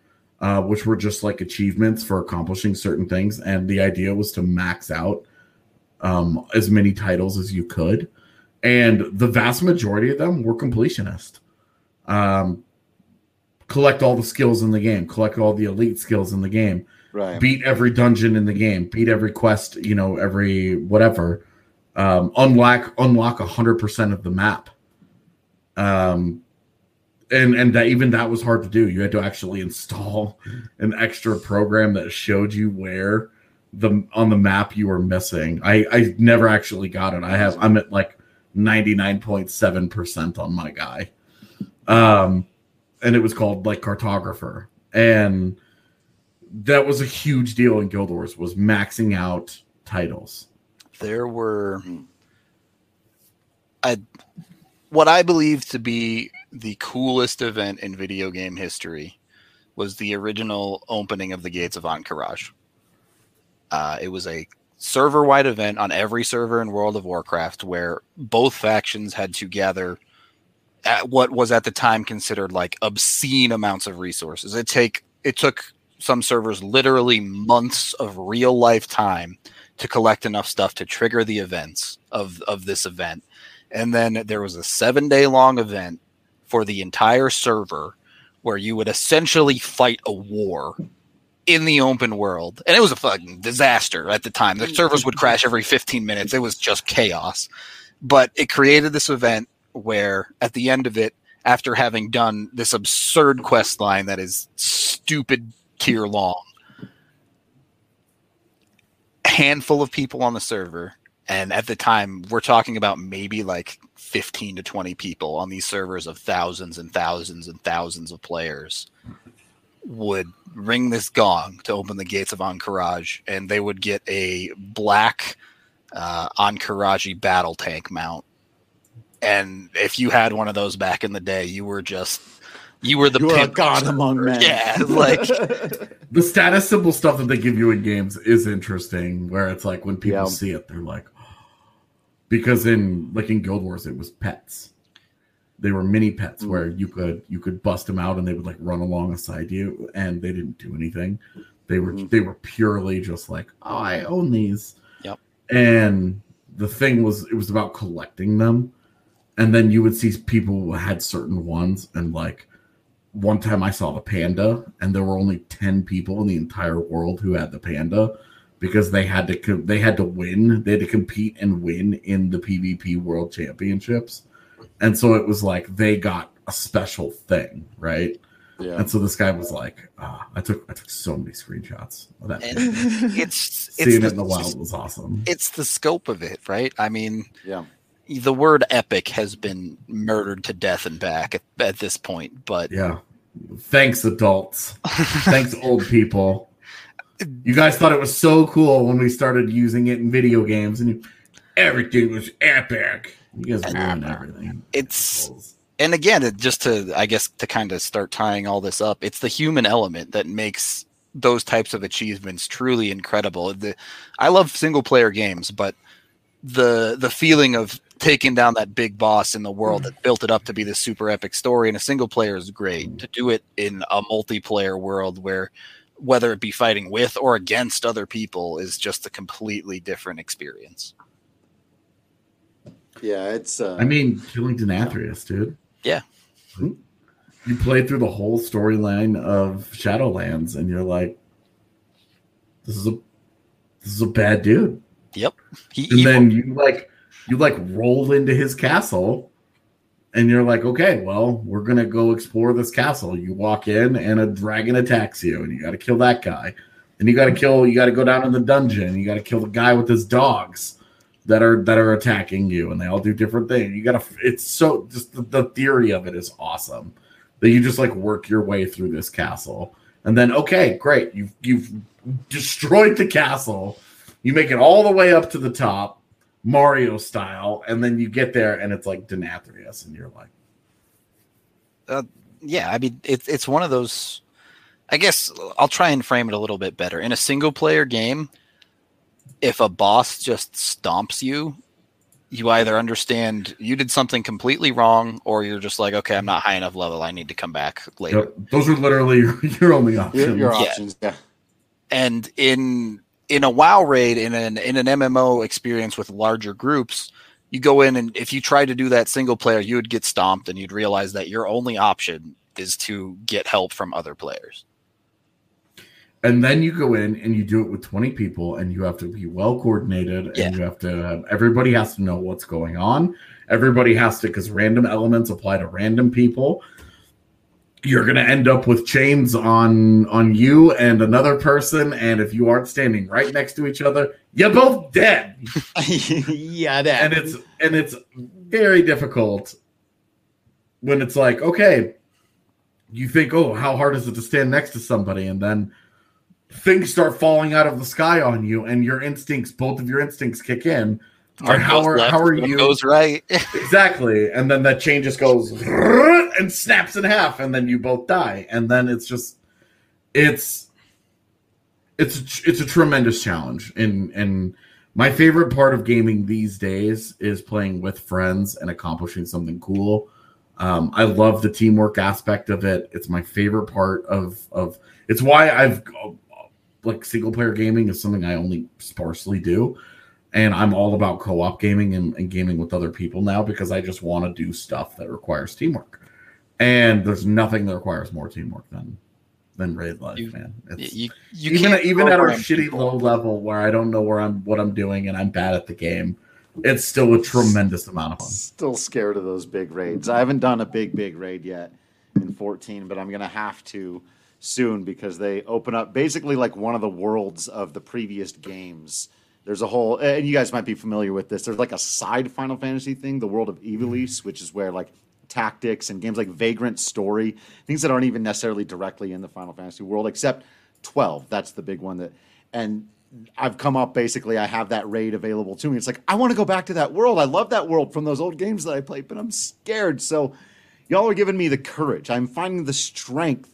Speaker 2: uh, which were just like achievements for accomplishing certain things, and the idea was to max out um, as many titles as you could, and the vast majority of them were completionist. Um, collect all the skills in the game, collect all the elite skills in the game,
Speaker 1: Right.
Speaker 2: beat every dungeon in the game, beat every quest, you know, every whatever. Um, unlock unlock hundred percent of the map. Um, and and that even that was hard to do. You had to actually install an extra program that showed you where the on the map you were missing. I I never actually got it. I have I'm at like ninety nine point seven percent on my guy. Um, and it was called like cartographer and that was a huge deal in Guild Wars was maxing out titles.
Speaker 3: there were I, what I believe to be the coolest event in video game history was the original opening of the gates of Ahn'Qiraj. Uh, it was a server wide event on every server in World of Warcraft where both factions had to gather at what was at the time considered like obscene amounts of resources. It take it took some servers literally months of real life time to collect enough stuff to trigger the events of of this event. And then there was a 7-day long event for the entire server where you would essentially fight a war in the open world. And it was a fucking disaster at the time. The servers would crash every 15 minutes. It was just chaos. But it created this event where at the end of it, after having done this absurd quest line that is stupid tier long, A handful of people on the server. And at the time, we're talking about maybe like 15 to 20 people on these servers of thousands and thousands and thousands of players would ring this gong to open the gates of Ahn'Qiraj, and they would get a black uh, Ahn'Qiraji battle tank mount. And if you had one of those back in the day, you were just you were the
Speaker 1: You are a god among men.
Speaker 3: Yeah, like
Speaker 2: The status symbol stuff that they give you in games is interesting. Where it's like when people
Speaker 1: Yeah.
Speaker 2: see it, they're like, because in like in Guild Wars, it was pets. They were mini pets
Speaker 1: Mm.
Speaker 2: where you could you could bust them out and they would like run alongside you, and they didn't do anything. They were
Speaker 1: Mhm.
Speaker 2: they were purely just like, oh, I own these.
Speaker 3: Yep.
Speaker 2: And the thing was, it was about collecting them, and then you would see people who had certain ones, and like one time I saw the panda, and there were only ten people in the entire world who had the panda because they had to they had to win, they had to compete and win in the PvP World Championships, and so it was like they got a special thing, right?
Speaker 1: Yeah.
Speaker 2: And so this guy was like, ah, I took I took so many screenshots of that.
Speaker 3: And
Speaker 2: panda.
Speaker 3: it's it's
Speaker 2: Seeing
Speaker 3: the,
Speaker 2: it in the wild was awesome.
Speaker 3: it's the scope of it, right? I mean,
Speaker 1: Yeah.
Speaker 3: The word epic has been murdered to death and back at, at this point, but
Speaker 2: Yeah. Thanks, adults. Thanks, old people. You guys thought it was so cool when we started using it in video games, and you, everything was epic. You guys ruined everything.
Speaker 3: it's and again, it, just to I guess to kind of start tying all this up, it's the human element that makes those types of achievements truly incredible. The, I love single player games, but the the feeling of taking down that big boss in the world hmm. that built it up to be this super epic story in a single player is great. Hmm. To do it in a multiplayer world where whether it be fighting with or against other people is just a completely different experience.
Speaker 1: Yeah. It's. Uh,
Speaker 2: I mean, killing Denathrius, dude.
Speaker 3: Yeah. Hmm?
Speaker 2: You played through the whole storyline of Shadowlands, and you're like, "This is a, this is a bad dude."
Speaker 3: Yep. He,
Speaker 2: and
Speaker 3: he-
Speaker 2: then you like you like roll into his castle and you're like okay well we're gonna go explore this castle. You walk in and a dragon attacks you and you gotta kill that guy. And you gotta kill you gotta go down in the dungeon you gotta kill the guy with his dogs that are that are attacking you and they all do different things you gotta it's so just the, the theory of it is awesome that you just like work your way through this castle. And then okay great you've you've destroyed the castle. You make it all the way up to the top, Mario style, and then you get there and it's like Denathrius, and you're like, uh,
Speaker 3: yeah, I mean it's it's one of those. I guess I'll try and frame it a little bit better. In a single player game, if a boss just stomps you, you either understand you did something completely wrong, or you're just like, okay, I'm not high enough level. I need to come back later.
Speaker 2: Yep, those are literally your, your only options.
Speaker 1: your, your
Speaker 3: Yeah.
Speaker 1: options. Yeah.
Speaker 3: and in in a WoW raid, in an in an MMO experience with larger groups, you go in and if you try to do that single player, you would get stomped, and you'd realize that your only option is to get help from other players.
Speaker 2: And then you go in and you do it with 20 people, and you have to be well coordinated, and you have to have everybody has to know what's going on. Everybody has to, because random elements apply to random people. You're gonna end up with chains on on you and another person, and if you aren't standing right next to each other, you're both dead.
Speaker 1: yeah. That.
Speaker 2: and it's and it's very difficult when it's like okay you think oh how hard is it to stand next to somebody and then things start falling out of the sky on you and your instincts both of your instincts kick in
Speaker 3: One
Speaker 2: how are how are you?
Speaker 3: goes right.
Speaker 2: exactly. And then that chain just goes and snaps in half and then you both die. And then it's just it's it's it's a tremendous challenge. And and my favorite part of gaming these days is playing with friends and accomplishing something cool. Um, i love the teamwork aspect of it. It's my favorite part of of it's why i've like single player gaming is something i only sparsely do and I'm all about co-op gaming and, and gaming with other people now because I just want to do stuff that requires teamwork. And there's nothing that requires more teamwork than than raid life,
Speaker 3: You-
Speaker 2: man. It's,
Speaker 3: you, you
Speaker 2: even
Speaker 3: can't
Speaker 2: even at our
Speaker 3: program
Speaker 2: shitty
Speaker 3: people.
Speaker 2: low level where I don't know where I'm what I'm doing and I'm bad at the game, it's still a tremendous amount of fun.
Speaker 1: Still scared of those big raids. I haven't done a big, big raid yet in 14, but I'm going to have to soon because they open up basically like one of the worlds of the previous games there's a whole, and you guys might be familiar with this. There's like a side Final Fantasy thing, the World of Ivalice, which is where like tactics and games like Vagrant Story, things that aren't even necessarily directly in the Final Fantasy world, except 12. That's the big one that, and I've come up basically. I have that raid available to me. It's like I want to go back to that world. I love that world from those old games that I played, but I'm scared. So y'all are giving me the courage. I'm finding the strength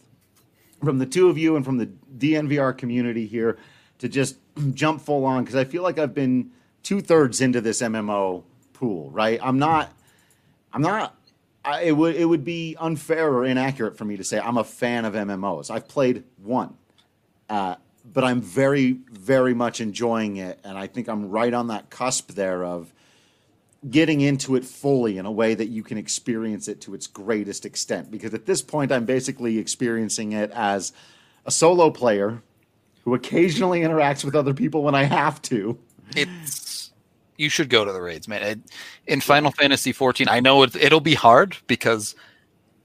Speaker 1: from the two of you and from the DNVR community here to just jump full on because I feel like I've been two thirds into this MMO pool. Right? I'm not. I'm not. I, it would it would be unfair or inaccurate for me to say I'm a fan of MMOs. I've played one. Uh, but I'm very, very much enjoying it. And I think I'm right on that cusp there of getting into it fully in a way that you can experience it to its greatest extent. Because at this point, I'm basically experiencing it as a solo player who occasionally interacts with other people when I have to.
Speaker 3: It's you should go to the raids, man. It, in Final Fantasy 14, I know it, it'll be hard because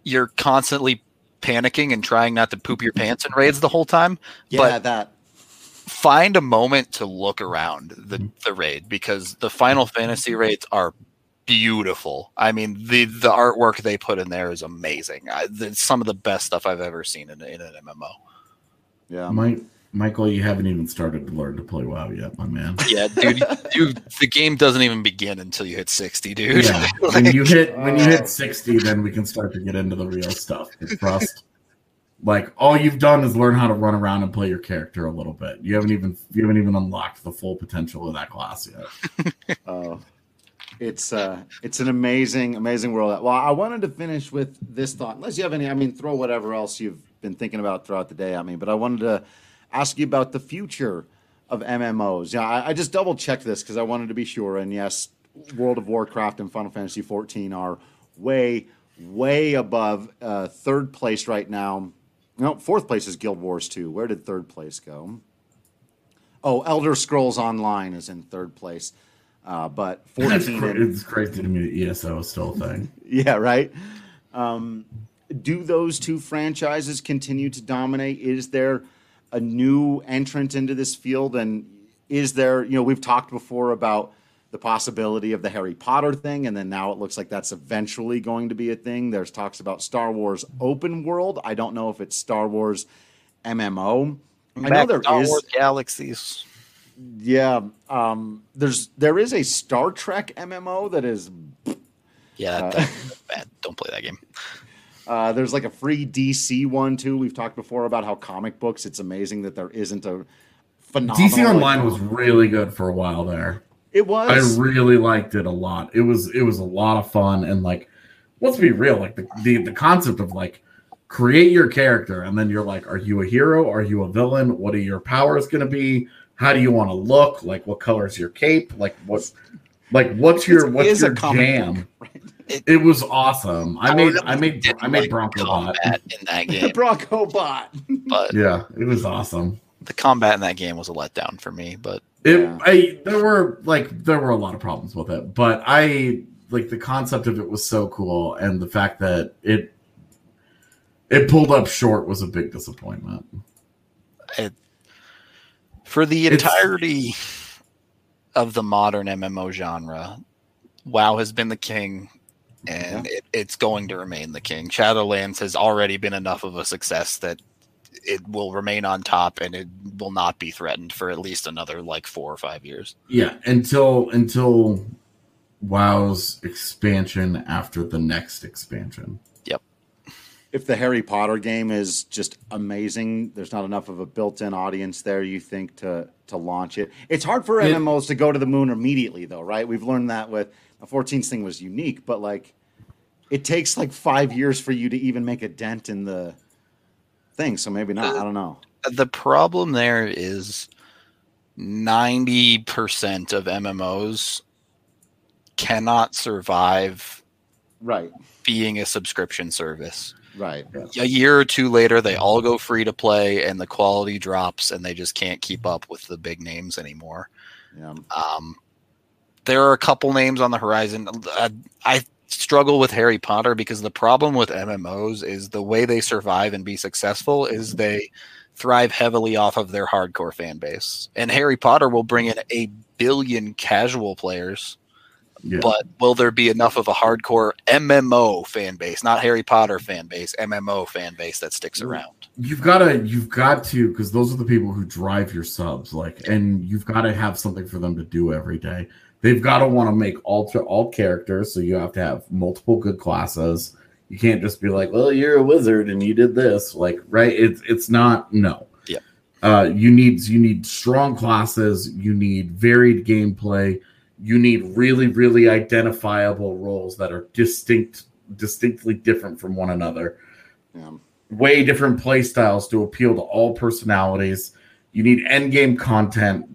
Speaker 3: you're constantly panicking and trying not to poop your pants in raids the whole time.
Speaker 1: Yeah,
Speaker 3: but
Speaker 1: that.
Speaker 3: find a moment to look around the, the raid because the Final Fantasy raids are beautiful. I mean, the the artwork they put in there is amazing. I, it's some of the best stuff I've ever seen in, in an MMO.
Speaker 1: Yeah.
Speaker 2: Mike, Michael, you haven't even started to learn to play WoW yet, my man.
Speaker 3: Yeah, dude, dude, the game doesn't even begin until you hit 60, dude.
Speaker 2: Yeah, when you hit when you hit sixty, then we can start to get into the real stuff. The Trust, like all you've done is learn how to run around and play your character a little bit. You haven't even you haven't even unlocked the full potential of that class yet.
Speaker 1: Oh, it's uh, it's an amazing, amazing world. Well, I wanted to finish with this thought. Unless you have any, I mean, throw whatever else you've been thinking about throughout the day at me. But I wanted to ask you about the future of MMOs. Yeah, I, I just double checked this because I wanted to be sure. And yes, World of Warcraft and Final Fantasy 14 are way, way above uh, third place right now. No, fourth place is Guild Wars 2. Where did third place go? Oh, Elder Scrolls Online is in third place. Uh, but
Speaker 2: It's,
Speaker 1: 14
Speaker 2: cra-
Speaker 1: and-
Speaker 2: it's crazy to me that ESO is still a thing.
Speaker 1: yeah, right. Um, do those two franchises continue to dominate? Is there a new entrant into this field? And is there, you know, we've talked before about the possibility of the Harry Potter thing, and then now it looks like that's eventually going to be a thing. There's talks about Star Wars open world. I don't know if it's Star Wars MMO. I know
Speaker 3: Back
Speaker 1: there
Speaker 3: Star
Speaker 1: is.
Speaker 3: Wars Galaxies.
Speaker 1: Yeah, um, there's there is a Star Trek MMO that is
Speaker 3: Yeah,
Speaker 1: Uh,
Speaker 3: that's bad. Don't play that game.
Speaker 1: Uh, there's like a free DC one too. We've talked before about how comic books. It's amazing that there isn't a phenomenal.
Speaker 2: DC Online was really good for a while there.
Speaker 1: It was.
Speaker 2: I really liked it a lot. It was it was a lot of fun and like let's be real, like the the, the concept of like create your character and then you're like, are you a hero? Are you a villain? What are your powers gonna be? How do you want to look? Like what color is your cape? Like what like what's your
Speaker 1: It
Speaker 2: what's
Speaker 1: a
Speaker 2: your jam?
Speaker 1: book, right?
Speaker 2: It was awesome. I made I made I made
Speaker 3: like
Speaker 2: Bronco Bot.
Speaker 3: in that
Speaker 1: The
Speaker 3: game,
Speaker 1: Bronco Bot.
Speaker 3: but
Speaker 2: Yeah, it was awesome.
Speaker 3: the combat in that game was a letdown for me. But
Speaker 2: It
Speaker 1: Yeah.
Speaker 2: I there were like there were a lot of problems with it, but I like the concept of it was so cool and the fact that it it pulled up short was a big disappointment.
Speaker 3: It, for the
Speaker 2: It's-
Speaker 3: entirety of the modern MMO genre, WoW has been the king, Mm-hmm. and it, it's going to remain the king. Shadowlands has already been enough of a success that it will remain on top, and it will not be threatened for at least another like four or five years.
Speaker 2: Yeah, until until WoW's expansion after the next expansion. Yep.
Speaker 1: If the Harry Potter game is just amazing, there's not enough of a built-in audience there. You think to to launch it? It's hard for
Speaker 2: It-
Speaker 1: MMOs to go to the moon immediately, though, right? We've learned that with the 14th thing was unique, but like it takes like five years for you to even make a dent in the thing. So maybe not. I don't know.
Speaker 3: The problem there is 90% of MMOs cannot survive
Speaker 1: Right.
Speaker 3: being a subscription service.
Speaker 1: Right.
Speaker 3: a year or two later they all go free to play and the quality drops and they just can't keep up with the big names anymore
Speaker 1: Yeah.
Speaker 3: um, there are a couple names on the horizon I, I struggle with harry potter because the problem with mmos is the way they survive and be successful is mm-hmm. they thrive heavily off of their hardcore fan base. And Harry Potter will bring in a billion casual players. Yeah. But will there be enough of a hardcore MMO fan base, not Harry Potter fan base, MMO fan base that sticks around?
Speaker 2: You've got to, you've got to, because those are the people who drive your subs, like, and you've got to have something for them to do every day. They've got to want to make alter all characters, so you have to have multiple good classes you can't just be like, well, you're a wizard and you did this. Like, right? It's it's not no.
Speaker 3: Yeah.
Speaker 2: Uh, you need you need strong classes. You need varied gameplay. You need really really identifiable roles that are distinct, distinctly different from one another. Yeah. Way different play styles to appeal to all personalities. You need end game content.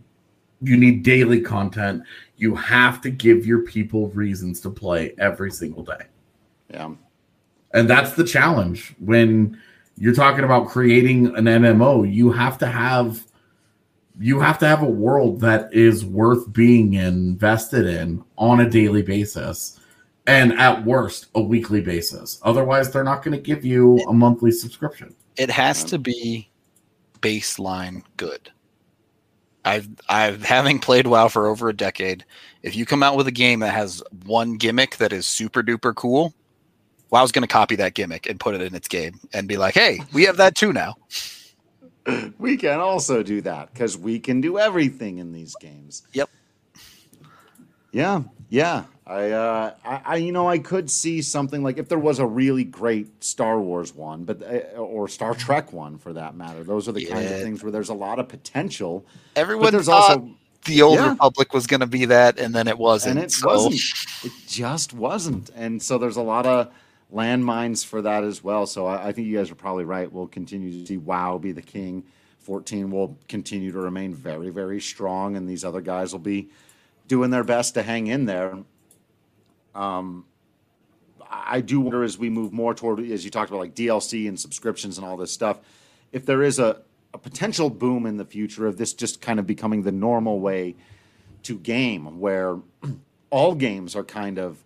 Speaker 2: You need daily content. You have to give your people reasons to play every single day.
Speaker 1: Yeah.
Speaker 2: And that's the challenge when you're talking about creating an MMO, you have to have you have to have a world that is worth being invested in on a daily basis and at worst a weekly basis. Otherwise, they're not going to give you a monthly subscription.
Speaker 3: It has to be baseline good. I've I've having played WoW for over a decade. If you come out with a game that has one gimmick that is super duper cool, WoW's going to copy that gimmick and put it in its game and be like, "Hey, we have that too now."
Speaker 1: we can also do that because we can do everything in these games.
Speaker 3: Yep.
Speaker 1: Yeah, yeah. I, uh, I, I, you know, I could see something like if there was a really great Star Wars one, but uh, or Star Trek one for that matter. Those are the yeah. kinds of things where there's a lot of potential.
Speaker 3: Everyone there's also the old yeah. Republic was going to be that, and then it wasn't.
Speaker 1: And it so. wasn't. It just wasn't. And so there's a lot of landmines for that as well. So I, I, think you guys are probably right. We'll continue to see WoW be the king. 14 will continue to remain very, very strong, and these other guys will be doing their best to hang in there. Um, I do wonder as we move more toward, as you talked about, like DLC and subscriptions and all this stuff, if there is a, a potential boom in the future of this just kind of becoming the normal way to game, where all games are kind of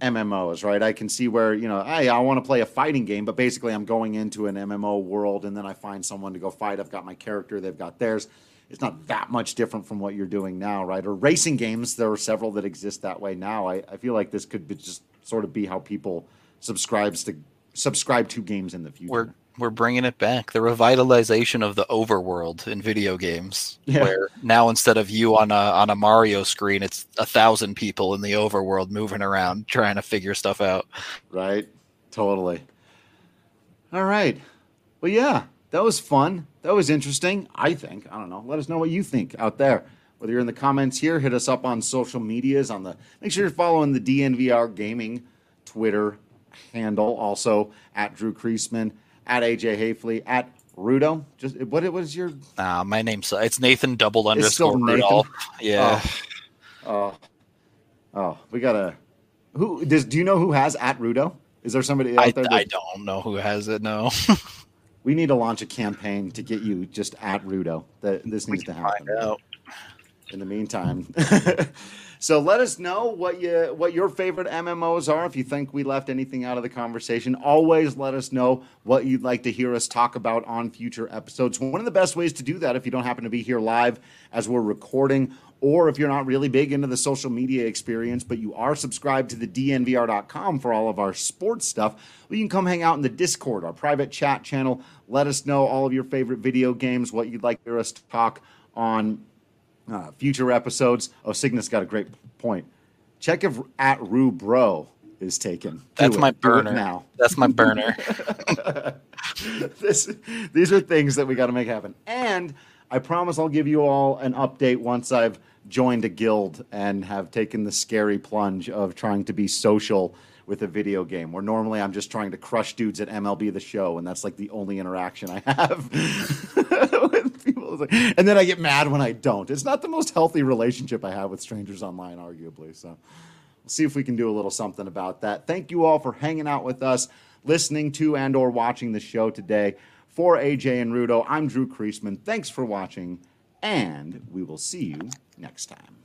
Speaker 1: MMOs, right? I can see where, you know, hey, I want to play a fighting game, but basically I'm going into an MMO world and then I find someone to go fight. I've got my character, they've got theirs. It's not that much different from what you're doing now, right? Or racing games, there are several that exist that way now. I, I feel like this could be just sort of be how people subscribes to subscribe to games in the future.
Speaker 3: We're we're bringing it back. The revitalization of the overworld in video games, yeah. where now instead of you on a on a Mario screen, it's a thousand people in the overworld moving around trying to figure stuff out.
Speaker 1: Right. Totally. All right. Well, yeah, that was fun. That was interesting. I think. I don't know. Let us know what you think out there. Whether you're in the comments here, hit us up on social medias. On the make sure you're following the DNVR Gaming Twitter handle, also at Drew Creasman at AJ Haefele, at Rudo. Just what it was your?
Speaker 3: Uh, my name's it's Nathan double underscore Rudolph. Yeah.
Speaker 1: Oh, oh, oh, we gotta. Who does? Do you know who has at Rudo? Is there somebody out
Speaker 3: I,
Speaker 1: there? That,
Speaker 3: I don't know who has it. No.
Speaker 1: we need to launch a campaign to get you just at Rudo. That this needs to happen. In the meantime. So let us know what you what your favorite MMOs are. If you think we left anything out of the conversation, always let us know what you'd like to hear us talk about on future episodes. One of the best ways to do that, if you don't happen to be here live as we're recording, or if you're not really big into the social media experience, but you are subscribed to the DNVR.com for all of our sports stuff, well, you can come hang out in the Discord, our private chat channel. Let us know all of your favorite video games, what you'd like to hear us talk on uh, future episodes. Oh, Cygnus got a great point. Check if at Rue Bro is taken. Do
Speaker 3: That's
Speaker 1: it.
Speaker 3: my burner. Now. That's my burner.
Speaker 1: this, these are things that we got to make happen. And I promise I'll give you all an update once I've joined a guild and have taken the scary plunge of trying to be social with a video game where normally I'm just trying to crush dudes at MLB the show and that's like the only interaction I have with people. And then I get mad when I don't. It's not the most healthy relationship I have with strangers online, arguably. So we'll see if we can do a little something about that. Thank you all for hanging out with us, listening to and or watching the show today. For AJ and Rudo, I'm Drew Creasman. Thanks for watching, and we will see you next time.